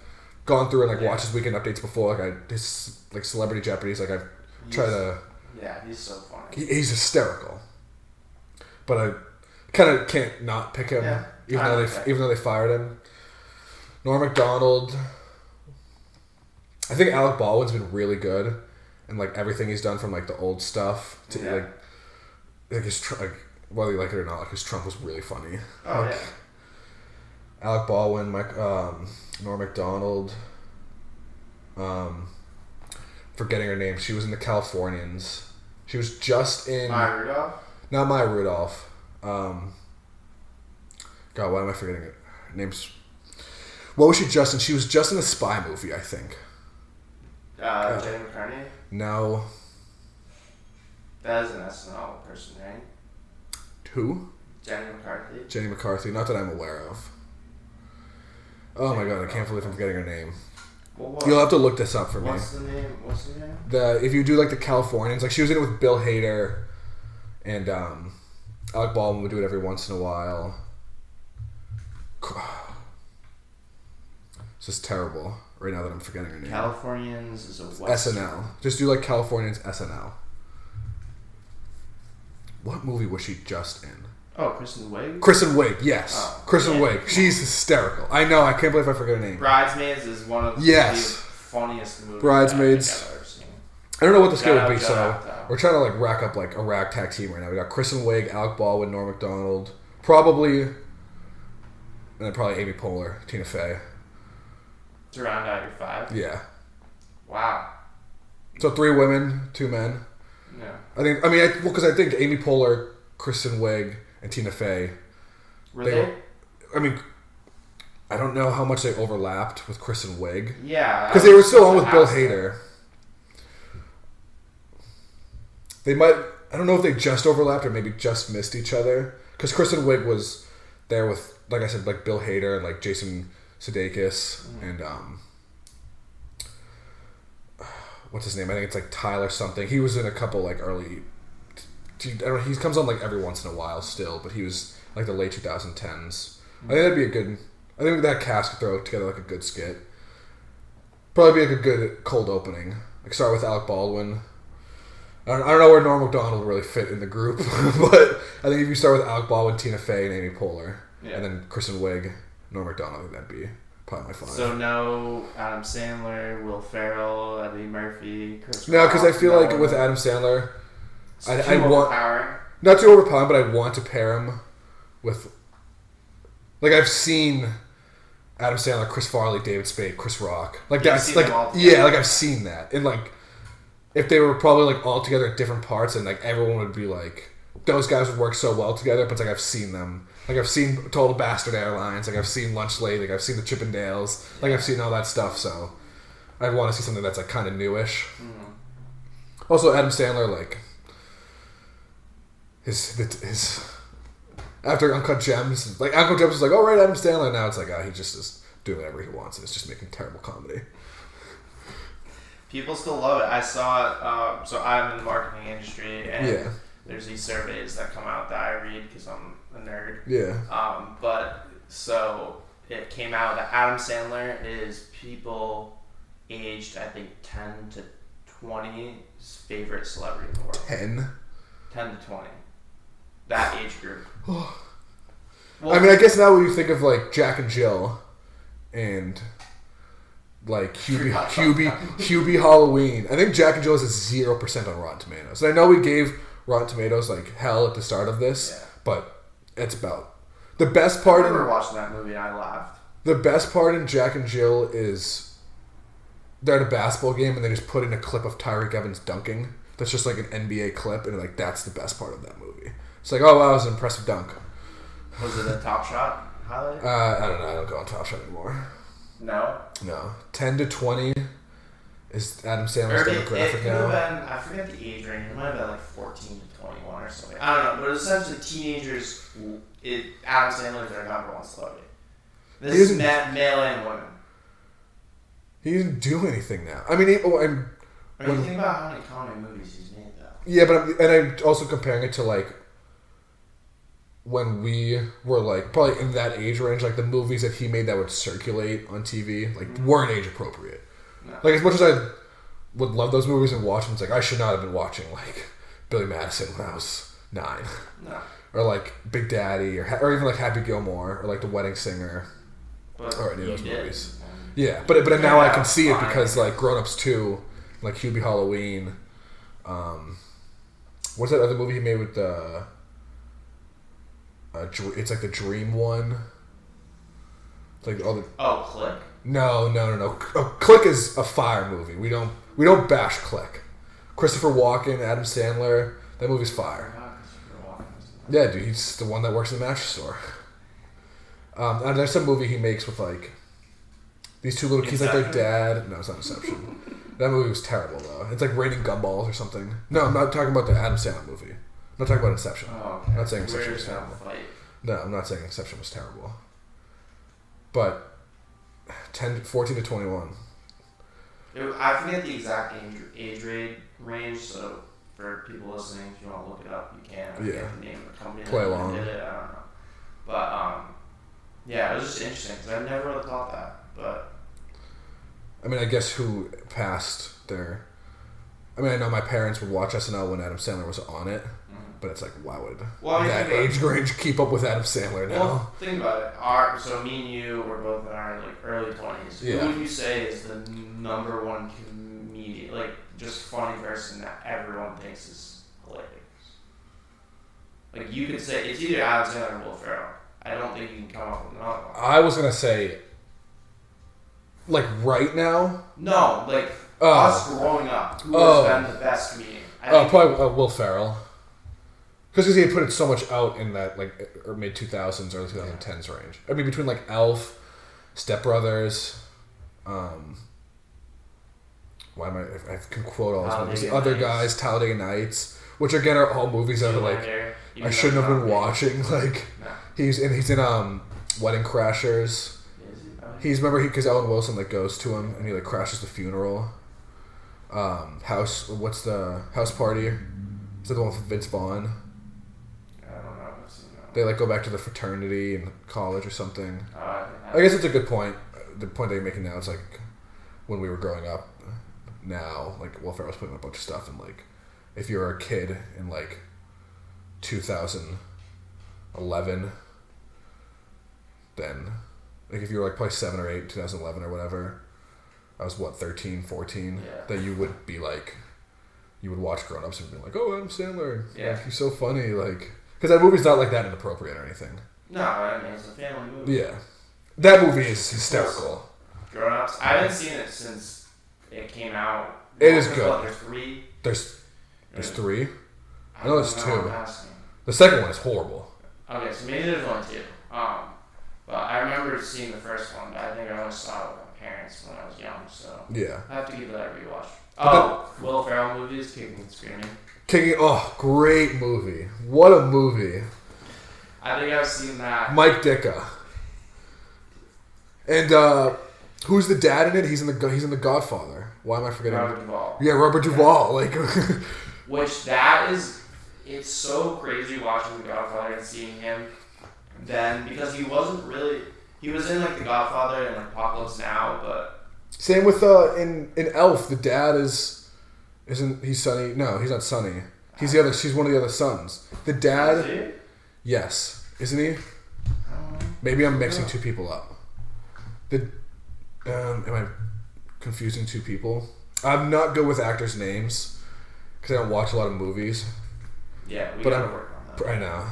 gone through and like Yeah. watched his weekend updates before. Like I his like Celebrity Jeopardy's. Like I've tried to. Yeah, he's so funny. He, he's hysterical, but I kind of can't not pick him, Yeah. even I though they even though they fired him. Norm Macdonald. I think Alec Baldwin's been really good, and like everything he's done from like the old stuff to Yeah. like like his tr- like whether you like it or not, like his Trump was really funny. Oh Like, yeah. Alec Baldwin, Mike, um, Norm Macdonald. Um, forgetting her name. She was in the Californians. She was just in Maya Rudolph. not Maya Rudolph. Um, God, why am I forgetting it? Her name's. What was she just in? She was just in a spy movie, I think. Uh, Jenny McCartney. No, That is an SNL person, right? who? Jenny McCarthy. Jenny McCarthy. Not that I'm aware of. Oh my god, I can't believe I'm forgetting her name. Well, what, You'll have to look this up for me. what's the name? What's the name? The if you do like the Californians, like she was in it with Bill Hader, and um, Alec Baldwin would do it every once in a while. This is terrible right now that I'm forgetting her name. Californians is a Western. SNL. Just do like Californians SNL. What movie was she just in? Oh, Kristen Wiig. Kristen Wiig, yes. Oh, Kristen yeah. Wiig. She's hysterical. I know. I can't believe I forget her name. Bridesmaids is one of Yes. the funniest movies Bridesmaids. I think I've ever seen. I don't know what the scale would be, so we're trying to like rack up like a rag tag team right now. We got Kristen Wiig, Alec Baldwin, Norm Macdonald, probably, and then probably Amy Poehler, Tina Fey. To round out your five. Yeah. Wow. So three women, two men. Yeah. I think. I mean, I, well, because I think Amy Poehler, Kristen Wiig, and Tina Fey. Were They they? I mean, I don't know how much they overlapped with Kristen Wiig Yeah. because they were still on with Bill Hader. They might. I don't know if they just overlapped or maybe just missed each other. Because Kristen Wiig was there with, like I said, like Bill Hader and like Jason Sudeikis and um, *sighs* what's his name? I think it's like Tyler something. He was in a couple like early. I don't know. He comes on like every once in a while still, but he was like the late 2010s. I think that'd be a good. I think that cast could throw together like a good skit. Probably be like a good cold opening. Like start with Alec Baldwin. I don't, I don't know where Norm Macdonald really fit in the group, *laughs* but I think if you start with Alec Baldwin, Tina Fey, and Amy Poehler, Yeah. and then Kristen Wiig, Norm Macdonald, I think that'd be probably my five. So no Adam Sandler, Will Ferrell, Eddie Murphy, Chris. no, because I feel like with Adam Sandler, I- I want- not too overpowering, but I want to pair him with. Like I've seen Adam Sandler, Chris Farley, David Spade, Chris Rock. Like You've that's like yeah, like I've seen that, and like if they were probably like all together at different parts, and like everyone would be like those guys would work so well together. But it's like I've seen them. Like I've seen Total Bastard Airlines. Like I've seen Lunch Lady. Like I've seen the Chippendales. Like I've seen all that stuff. So I want to see something that's like kind of newish. Also, Adam Sandler, like his his after Uncut Gems, like Uncut Gems was like, all right, Adam Sandler. Now it's like, ah, he just is doing whatever he wants, and it's just making terrible comedy. People still love it. I saw it. Um, so I'm in the marketing industry, and Yeah. there's these surveys that come out that I read because I'm a nerd. Yeah, Um, but so it came out that Adam Sandler is people aged, I think, 10 to 20's favorite celebrity in the world. ten. 10 to 20. That age group. *sighs* well, I mean, I guess now when you think of like Jack and Jill, and like Hubie Hubie Hubie Halloween, I think Jack and Jill is a zero percent on Rotten Tomatoes. And I know we gave Rotten Tomatoes like hell at the start of this, Yeah. but it's about the best I part in remember watching that movie and I laughed. The best part in Jack and Jill is they're at a basketball game and they just put in a clip of Tyreke Evans dunking. That's just like an NBA clip, and like that's the best part of that movie. It's like, oh wow, it was an impressive dunk. Was it a Top Shot highlight? Uh, I don't know. I don't go on Top Shot anymore. no. No, ten to twenty is Adam Sandler's it, it demographic have now. been, I forget the age range, it might have been like 14 to 21 or something. I don't know, but essentially teenagers, it, Adam Sandler is their number one celebrity. This is isn't- ma- male and women. He didn't do anything now. I mean, he, oh, I'm I mean, think about how many comedy movies he's made, though. Yeah, but I'm, and I'm also comparing it to like when we were like probably in that age range, like the movies that he made that would circulate on TV, like weren't age appropriate. No. Like as much as I would love those movies and watch them, it's like I should not have been watching like Billy Madison when I was nine, No. *laughs* or like Big Daddy, or or even like Happy Gilmore, or like The Wedding Singer. But Or any of those did. movies. Yeah, but but now I can see it because like Grown Ups Two, like Hubie Halloween. Um, what's that other movie he made with the? Dr- it's like the Dream one. It's like all the Oh, Click? no no no no. Uh, Click is a fire movie. We don't we don't bash Click. Christopher Walken, Adam Sandler. That movie's fire. Oh, Christopher Walken was in Yeah, dude, he's the one that works in the mattress store. Um, and there's some movie he makes with like these two little kids, like their dad. No, it's not Inception. that movie was terrible though. It's like raining gumballs or something. No, I'm not talking about the Adam Sandler movie. I'm not talking about Inception. Oh, okay. I'm not saying Inception was terrible. No, I'm not saying Inception was terrible. But 10, 14 to 21. It, I forget the exact age, age rate range, so for people listening, if you want to look it up, you can. I Yeah. the name of the company Play that along. did it. I don't know. But, um, yeah, it was just interesting because I never really thought that. But, I mean, I guess who passed their. I mean, I know my parents would watch SNL when Adam Sandler was on it. But it's like why would Well, that age range keep up with Adam Sandler now? Well, think about it. Our so me and you were both in our like early twenties. Yeah. Who would you say is the number one comedian, like just funny person that everyone thinks is hilarious? Like you could say it's either Adam Sandler or Will Ferrell. I don't think you can come up with another one. I was gonna say, like right now, No, like Oh. us growing up, who Oh. has been the best comedian? Oh, think probably uh, Will Ferrell, because he had put it so much out in that like or mid two thousands, early two thousand tens range. I mean, between like Elf, Step Brothers, um, why am I? I can quote all Talladega movies. Other Nights. guys, Talladega Nights, which again are all movies that are like Zoolander, I shouldn't have been watching. *laughs* Like. No. he's in he's in um Wedding Crashers. He's remember because Owen Wilson like goes to him and he like crashes the funeral. Um, house what's the house party? Is that the one with Vince Vaughn? I don't know. I've seen that. They like go back to the fraternity and college or something. Oh, I guess it's a good point. The point that you're making now is like when we were growing up. Now, like Will Ferrell's putting a bunch of stuff and like if you're a kid in like 2011, then like if you were like probably seven or eight, 2011 or whatever. I was what 13, 14. Yeah. That you would be like, you would watch Grown Ups and be like, oh, Adam Sandler, Yeah. like, he's so funny, like because that movie's not like that inappropriate or anything. No, I mean it's a family movie. Yeah, that movie is hysterical. Grown ups. I haven't seen it since it came out. It is There's good. what, There's three. There's there's three. I know there's two. The second one is horrible. Okay, so maybe there's one too. Um, but I remember seeing the first one, I think I only saw it with my parents when I was young, so Yeah, I have to give that a rewatch. Oh, Will Ferrell movies, Kicking and Screaming. Kicking. Oh, great movie! What a movie! I think I've seen that. Mike Ditka. And uh, who's the dad in it? He's in the he's in the Godfather. Why am I forgetting? Robert Duvall. Yeah, Robert Duvall. Like, *laughs* Which that is, it's so crazy watching The Godfather and seeing him then because he wasn't really. He was in like The Godfather and Apocalypse Now, but same with uh in in Elf. The dad is isn't he Sonny? No, he's not Sonny. He's the other. She's one of the other sons. The Is dad. he? Yes, isn't he? I don't know. Maybe I'm mixing two people up. The um, am I confusing two people? I'm not good with actors' names because I don't watch a lot of movies. Yeah, we But gotta I'm- work on that. I know.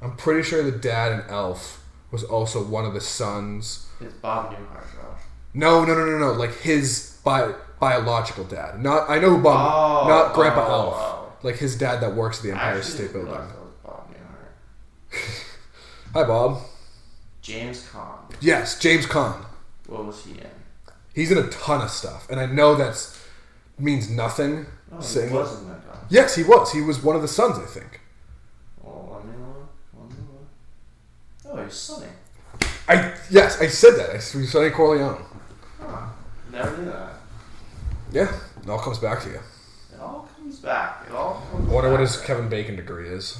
I'm pretty sure the dad in Elf was also one of the sons. It's Bob Newhart, bro. No, no, no, no, no. Like his bi- biological dad. Not I know who Bob. Oh, not Grandpa oh, Elf. oh. Like his dad that works at the Empire actually State Building. realize that was Bob *laughs* Hi, Bob. James Caan. Yes, James Caan. What was he in? He's in a ton of stuff, and I know that's means nothing. Oh, he wasn't that guy. Yes, he was. He was one of the sons, I think. Oh, let me look. Let me look. Oh, he's Sonny. I yes, I said that. I Sonny Corleone. Huh. Never knew that. Yeah, it all comes back to you. It all comes back. It all comes I wonder what his Kevin Bacon degree is.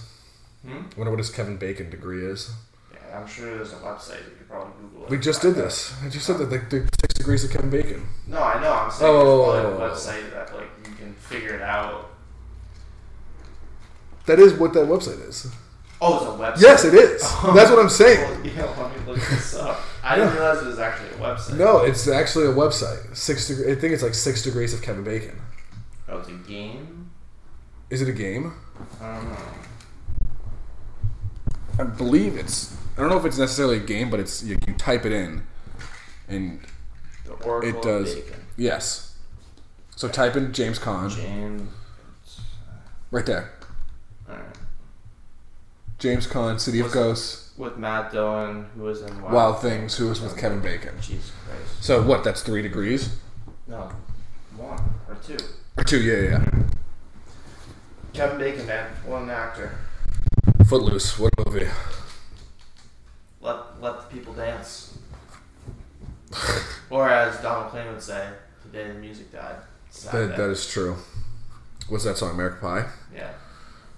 Hmm? I wonder what his Kevin Bacon degree is. Yeah, I'm sure there's a website. You could probably Google it. We just did this. I just said that like the six degrees of Kevin Bacon. No, I know. I'm saying Oh. there's probably a website that like you can figure it out. That is what that website is. Oh, it's a website. Yes, it is. *laughs* That's what I'm saying. Well, yeah, let me look this up. I didn't realize it was actually a website. No, it's actually a website. Six degree. I think it's like six degrees of Kevin Bacon. Oh, it's a game. Is it a game? I don't know. I believe it's. I don't know if it's necessarily a game, but it's you, you type it in, and The Oracle It of does. Bacon. yes. So type in James Caan James. right there. Alright. James Caan, City of Ghosts, With Matt Dillon, who was in Wild, Wild Things, who was with oh, Kevin Bacon. Jesus Christ. So what? That's three degrees No, one or two. or two? Yeah, yeah. yeah. Kevin Bacon, man, one actor. Footloose. What movie? Let let the people dance. *laughs* or as Donald Clayton would say, the day the music died. That, that is true. What's that song? American Pie. yeah.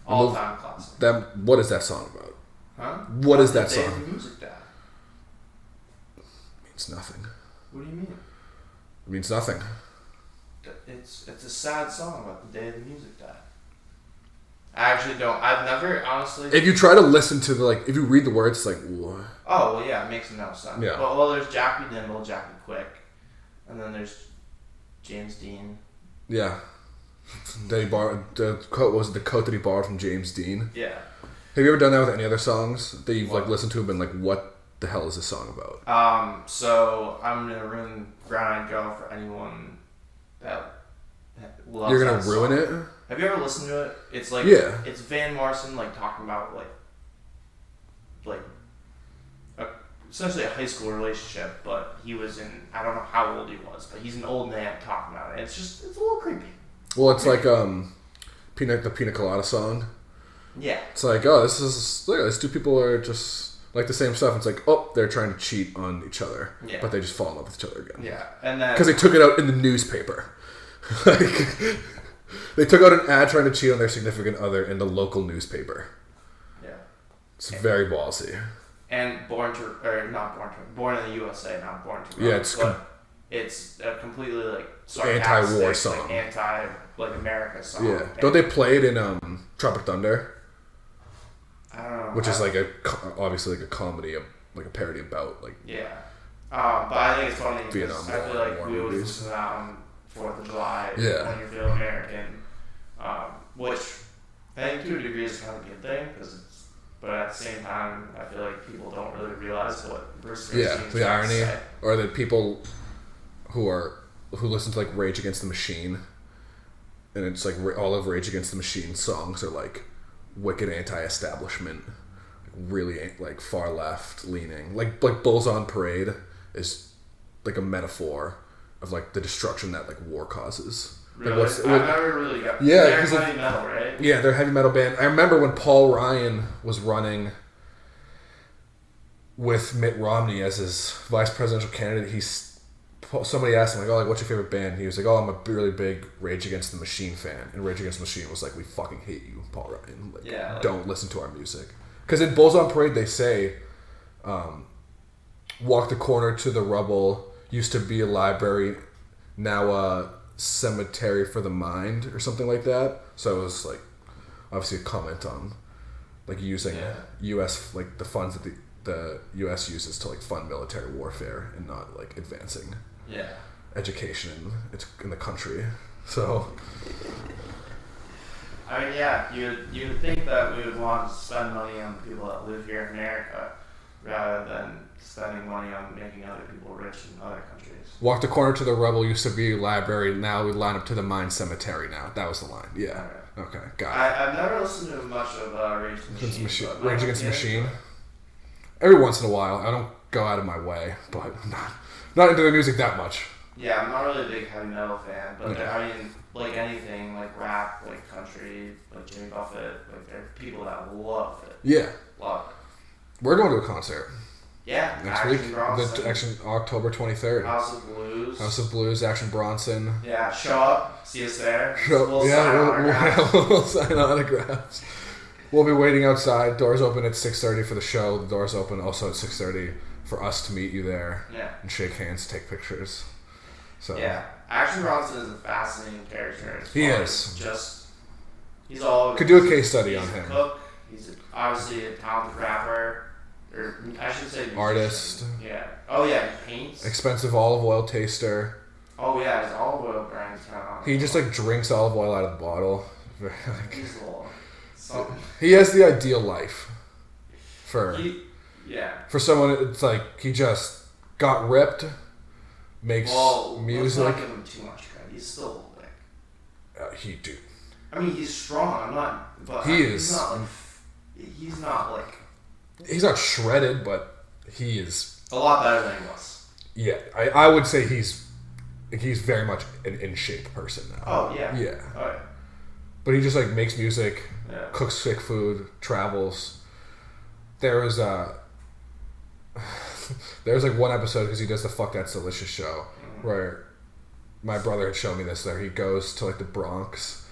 All time classic. That. What is that song about? Huh? What is that song? the music died. means nothing. What do you mean? It means nothing. It's it's a sad song about the day the music died. I actually don't. I've never honestly. If you try to listen to the like, if you read the words, it's like, what? oh well, yeah, it makes no sense. Yeah. Well, well, there's Jackie Dimble, Jackie Quick, and then there's James Dean. Yeah. *laughs* That he borrowed the coat was the coat that he borrowed from James Dean. Yeah. Have you ever done that with any other songs that you've like listened to and been like, what the hell is this song about? Um. So I'm gonna ruin Brown Eyed Girl for anyone that loves You're gonna ruin song. it. Have you ever listened to it? It's like Yeah. It's Van Morrison like talking about like like a, essentially a high school relationship, but he was in I don't know how old he was, but he's an old man talking about it. It's just it's a little creepy. Well, it's like um, peanut the Pina Colada song. Yeah. It's like, oh, this is look, these two people are just like the same stuff. It's like, oh, they're trying to cheat on each other, Yeah. but they just fall in love with each other again Yeah. And then because they took it out in the newspaper. *laughs* like, they took out an ad trying to cheat on their significant other in the local newspaper. yeah. It's very ballsy. And Born to or not Born to Born in the USA, not Born to. Yeah, it's but it's a completely like Anti-war song. like, anti like America song. Yeah, don't they play it in um, Tropic Thunder, know. which is like a obviously like a comedy, like a parody about like Yeah. Um, but I think it's funny because I feel like we always listen to that on Fourth of July Yeah. when you feel American, um, which I think to a degree is kind of a good thing because it's. But at the same time, I feel like people don't really realize what Bruce yeah, the irony, say. or that people who are who listen to like Rage Against the Machine, and it's like all of Rage Against the Machine songs are like wicked anti-establishment, really like far left leaning. Like like Bulls on Parade is like a metaphor of like the destruction that like war causes. Like, Really, what's- I've what- never really got. Yeah, they're heavy metal, right? Yeah, they're heavy metal band. I remember when Paul Ryan was running with Mitt Romney as his vice presidential candidate. He's somebody asked him like, "Oh, like what's your favorite band?" He was like, "Oh, I'm a really big Rage Against the Machine fan." And Rage Against the Machine was like, "We fucking hate you, Paul Ryan. Like, Yeah, like- don't listen to our music." Because in Bulls on Parade, they say, um, "Walk the corner to the rubble used to be a library, now a cemetery for the mind," or something like that. So it was like obviously a comment on like using Yeah. U.S. like the funds that the the U.S. uses to like fund military warfare and not like advancing Yeah. education in it's in the country. So I mean, yeah, you you would think that we would want to spend money on the people that live here in America rather than spending money on making other people rich in other countries. walk the corner to the rubble used to be library. Now we line up to the mine cemetery. Now that was the line. Yeah. Okay. Got it. I, I've never listened to much of uh, Rage Against the Machine. machine. Rage Against the Machine. Every once in a while, I don't go out of my way, but I'm *laughs* not not into the music that much. Yeah, I'm not really a big heavy metal fan, but Yeah. I mean, like anything, like rap, like country, like Jimmy Buffett, like there are people that love it. Yeah, Love it. we're going to a concert Yeah, next Action week. Bronson, The action October twenty third. House of Blues. House of Blues, Action Bronson. yeah, show up, see us there. *laughs* Show- We'll yeah, sign we'll, *laughs* we'll sign autographs. We'll be waiting outside. Doors open at six thirty for the show. The doors open also at six thirty for us to meet you there yeah. and shake hands, take pictures. So Yeah, Action Bronson is a fascinating character. He is. Just he's all could do a case study he's on a him. Cook. He's a, obviously a talented rapper, or I should say musician. Artist. Yeah. Oh yeah, he paints. Expensive olive oil taster. oh yeah, his olive oil kind of. He just like drinks olive oil out of the bottle. *laughs* Like, He's a little something. he has the ideal life for He, yeah. for someone. It's like he just got ripped, makes Well, music. let's not give him too much credit. He's still like. Uh, he do. I mean, he's strong. I'm not. But He I- is. He's not like. He's not like He's not shredded, but he is. a lot better than he was. Yeah, I, I would say he's he's very much an in shape person now. Oh yeah. Yeah, Oh yeah. but he just like makes music, Yeah. cooks sick food, travels. There was a *sighs* there was like one episode because he does the fuck that's delicious show where my brother had shown me this. There he goes to like the Bronx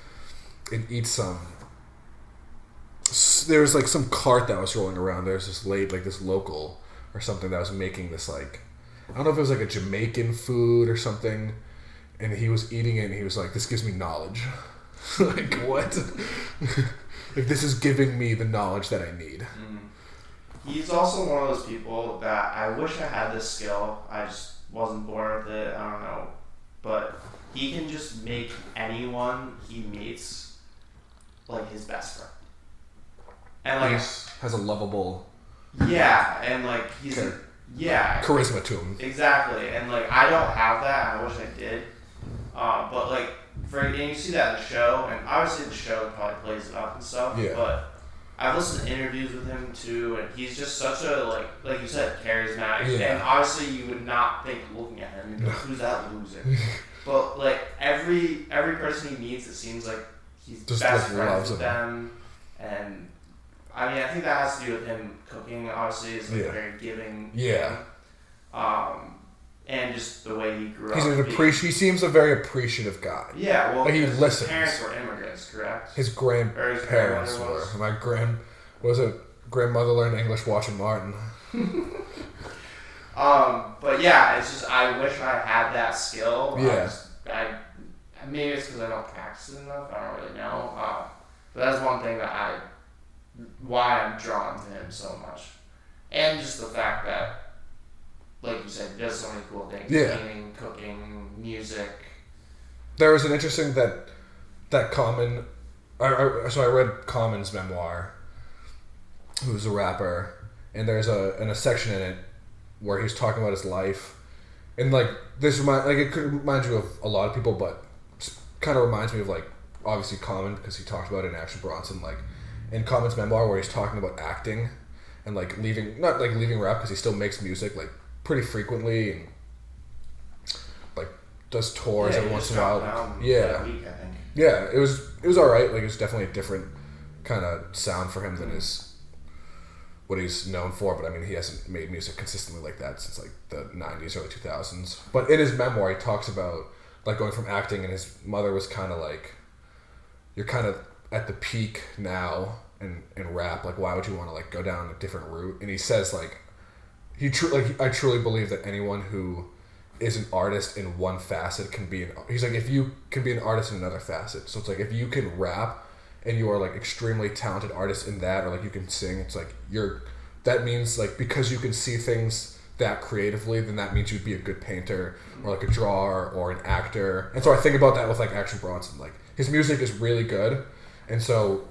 and eats some. There was like some cart that was rolling around. There's this late like this local or something that was making this like I don't know if it was like a Jamaican food or something, and he was eating it and he was like, "This gives me knowledge." *laughs* like what? *laughs* Like this is giving me the knowledge that I need. Mm. He's also one of those people that I wish I had this skill. I just wasn't born with it. I don't know, but he can just make anyone he meets like his best friend. And like He's- has a lovable yeah, and like he's a, yeah, charisma to him. Exactly, and like I don't have that. I wish I did. Uh, but like for and you see that in the show, and obviously the show probably plays it up and stuff. Yeah. But I've listened to interviews with him too, and he's just such a like like you said, charismatic. Yeah. And obviously you would not think looking at him, you'd who's that loser? *laughs* but like every every person he meets, it seems like he's Just, best friends with them, and. I mean, I think that has to do with him cooking. Obviously, is like Yeah. very giving. Yeah. um, and just the way he grew He's up. an appreci- He seems a very appreciative guy. Yeah, well, Like, he his listens. parents were immigrants, correct? His grandparents were. My grand was it grandmother learned English watching Martin. *laughs* Um, but yeah, it's just I wish I had that skill. I Yeah. just- I, maybe it's because I don't practice it enough. I don't really know. Uh, but that's one thing that I why I'm drawn to him so much, and just the fact that, like you said, he does so many cool things: Yeah. painting, cooking, music. There was an interesting that that Common. I, I, so I read Common's memoir, who's a rapper, and there's a in a section in it where he's talking about his life, and like this remind like it could remind you of a lot of people, but kind of reminds me of like obviously Common because he talked about it in Action Bronson, like in Common's memoir where he's talking about acting and like leaving not like leaving rap because he still makes music like pretty frequently and like does tours Yeah, every once in a while. dropped an album Yeah, week, yeah, it was it was all right. Like it's definitely a different kind of sound for him than his what he's known for. But I mean, he hasn't made music consistently like that since like the '90s, early 2000s. But in his memoir, he talks about like going from acting, and his mother was kind of like, "You're kind of at the peak now." In, in rap, like why would you want to like go down a different route? And he says like he tru- like I truly believe that anyone who is an artist in one facet can be an he's like if you can be an artist in another facet. So it's like if you can rap and you are like extremely talented artist in that or like you can sing it's like you're that means like because you can see things that creatively then that means you'd be a good painter or like a drawer or an actor. And so i think about that with like action bronson. Like his music is really good. And so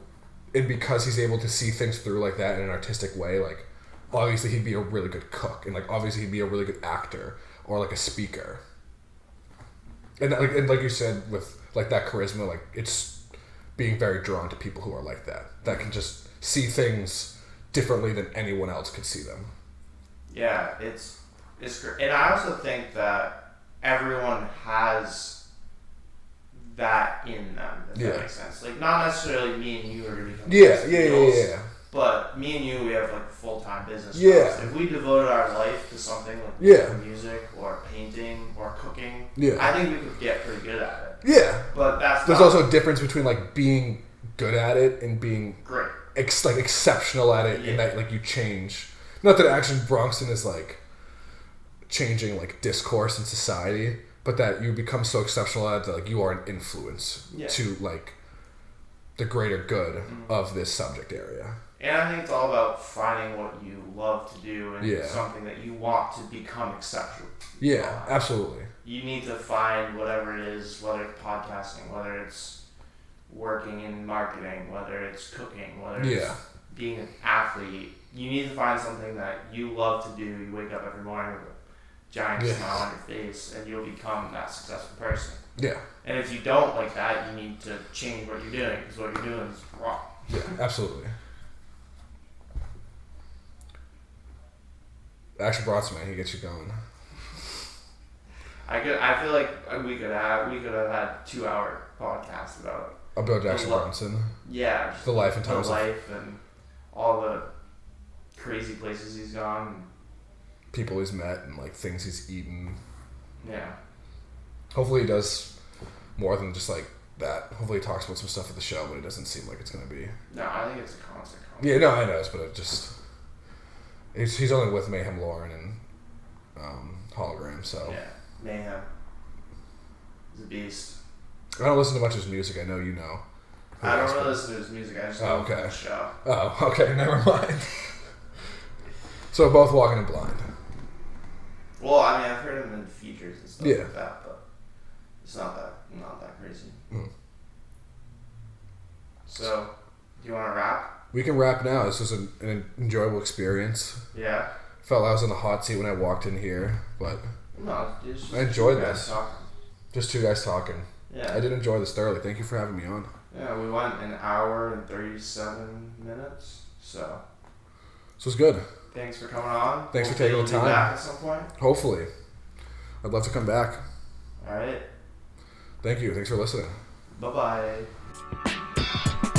and because he's able to see things through like that in an artistic way like obviously he'd be a really good cook and like obviously he'd be a really good actor or like a speaker and like and like you said with like that charisma like it's being very drawn to people who are like that that can just see things differently than anyone else could see them Yeah, it's it's great, and I also think that everyone has that in them. If Yeah. that makes sense. Like not necessarily me and you are gonna become yeah yeah yeah yeah, yeah. But me and you, we have like full time business. Yeah. jobs. If we devoted our life to something like Yeah. music or painting or cooking, Yeah. I think we could get pretty good at it. yeah But that's there's also a difference between like being good at it and being great. ex- like exceptional at it Yeah. and that like you change not that action bronson is like changing like discourse in society but that you become so exceptional at it that like you are an influence Yeah. to like the greater good Mm-hmm. of this subject area And I think it's all about finding what you love to do and Yeah. something that you want to become exceptional. yeah absolutely you need to find whatever it is, whether it's podcasting, whether it's working in marketing, whether it's cooking, whether it's Yeah. being an athlete. You need to find something that you love to do. You wake up every morning with a giant Yeah. smile on your face, and you'll become that successful person. yeah And if you don't like that, you need to change what you're doing because what you're doing is wrong. yeah absolutely action bronson man he gets you going I could. I feel like uh, we could have. We could have had two hour podcast about. about action lo- bronson Yeah. the life and the times of life and all the crazy places he's gone. people he's met and like things he's eaten Yeah. Hopefully he does more than just like that. Hopefully he talks about some stuff at the show, but it doesn't seem like it's gonna be. No, I think it's a constant. constant. Yeah, no, I know, but it just he's, he's only with Meyhem Lauren and um, Hologram, so Yeah. Meyhem. He's a beast. I don't listen to much of his music. I know you know. I don't really listen to his music. I just Oh, okay. the show. Oh, *laughs* okay, never mind. so both walking in blind. Well, I mean, I've heard him in features and stuff Yeah. like that, but it's not that not that crazy. Mm. So, do you want to rap? We can wrap now. This was an, an enjoyable experience. Yeah. Felt I was in the hot seat when I walked in here, but No, it's just I enjoyed this. talking. just two guys talking. Yeah. I did enjoy this thoroughly. Thank you for having me on. Yeah, we went an hour and thirty-seven minutes. So, This was good. thanks for coming on. Thanks for taking the time. Back at some point. Hopefully, I'd love to come back. All right. Thank you. Thanks for listening. Bye bye.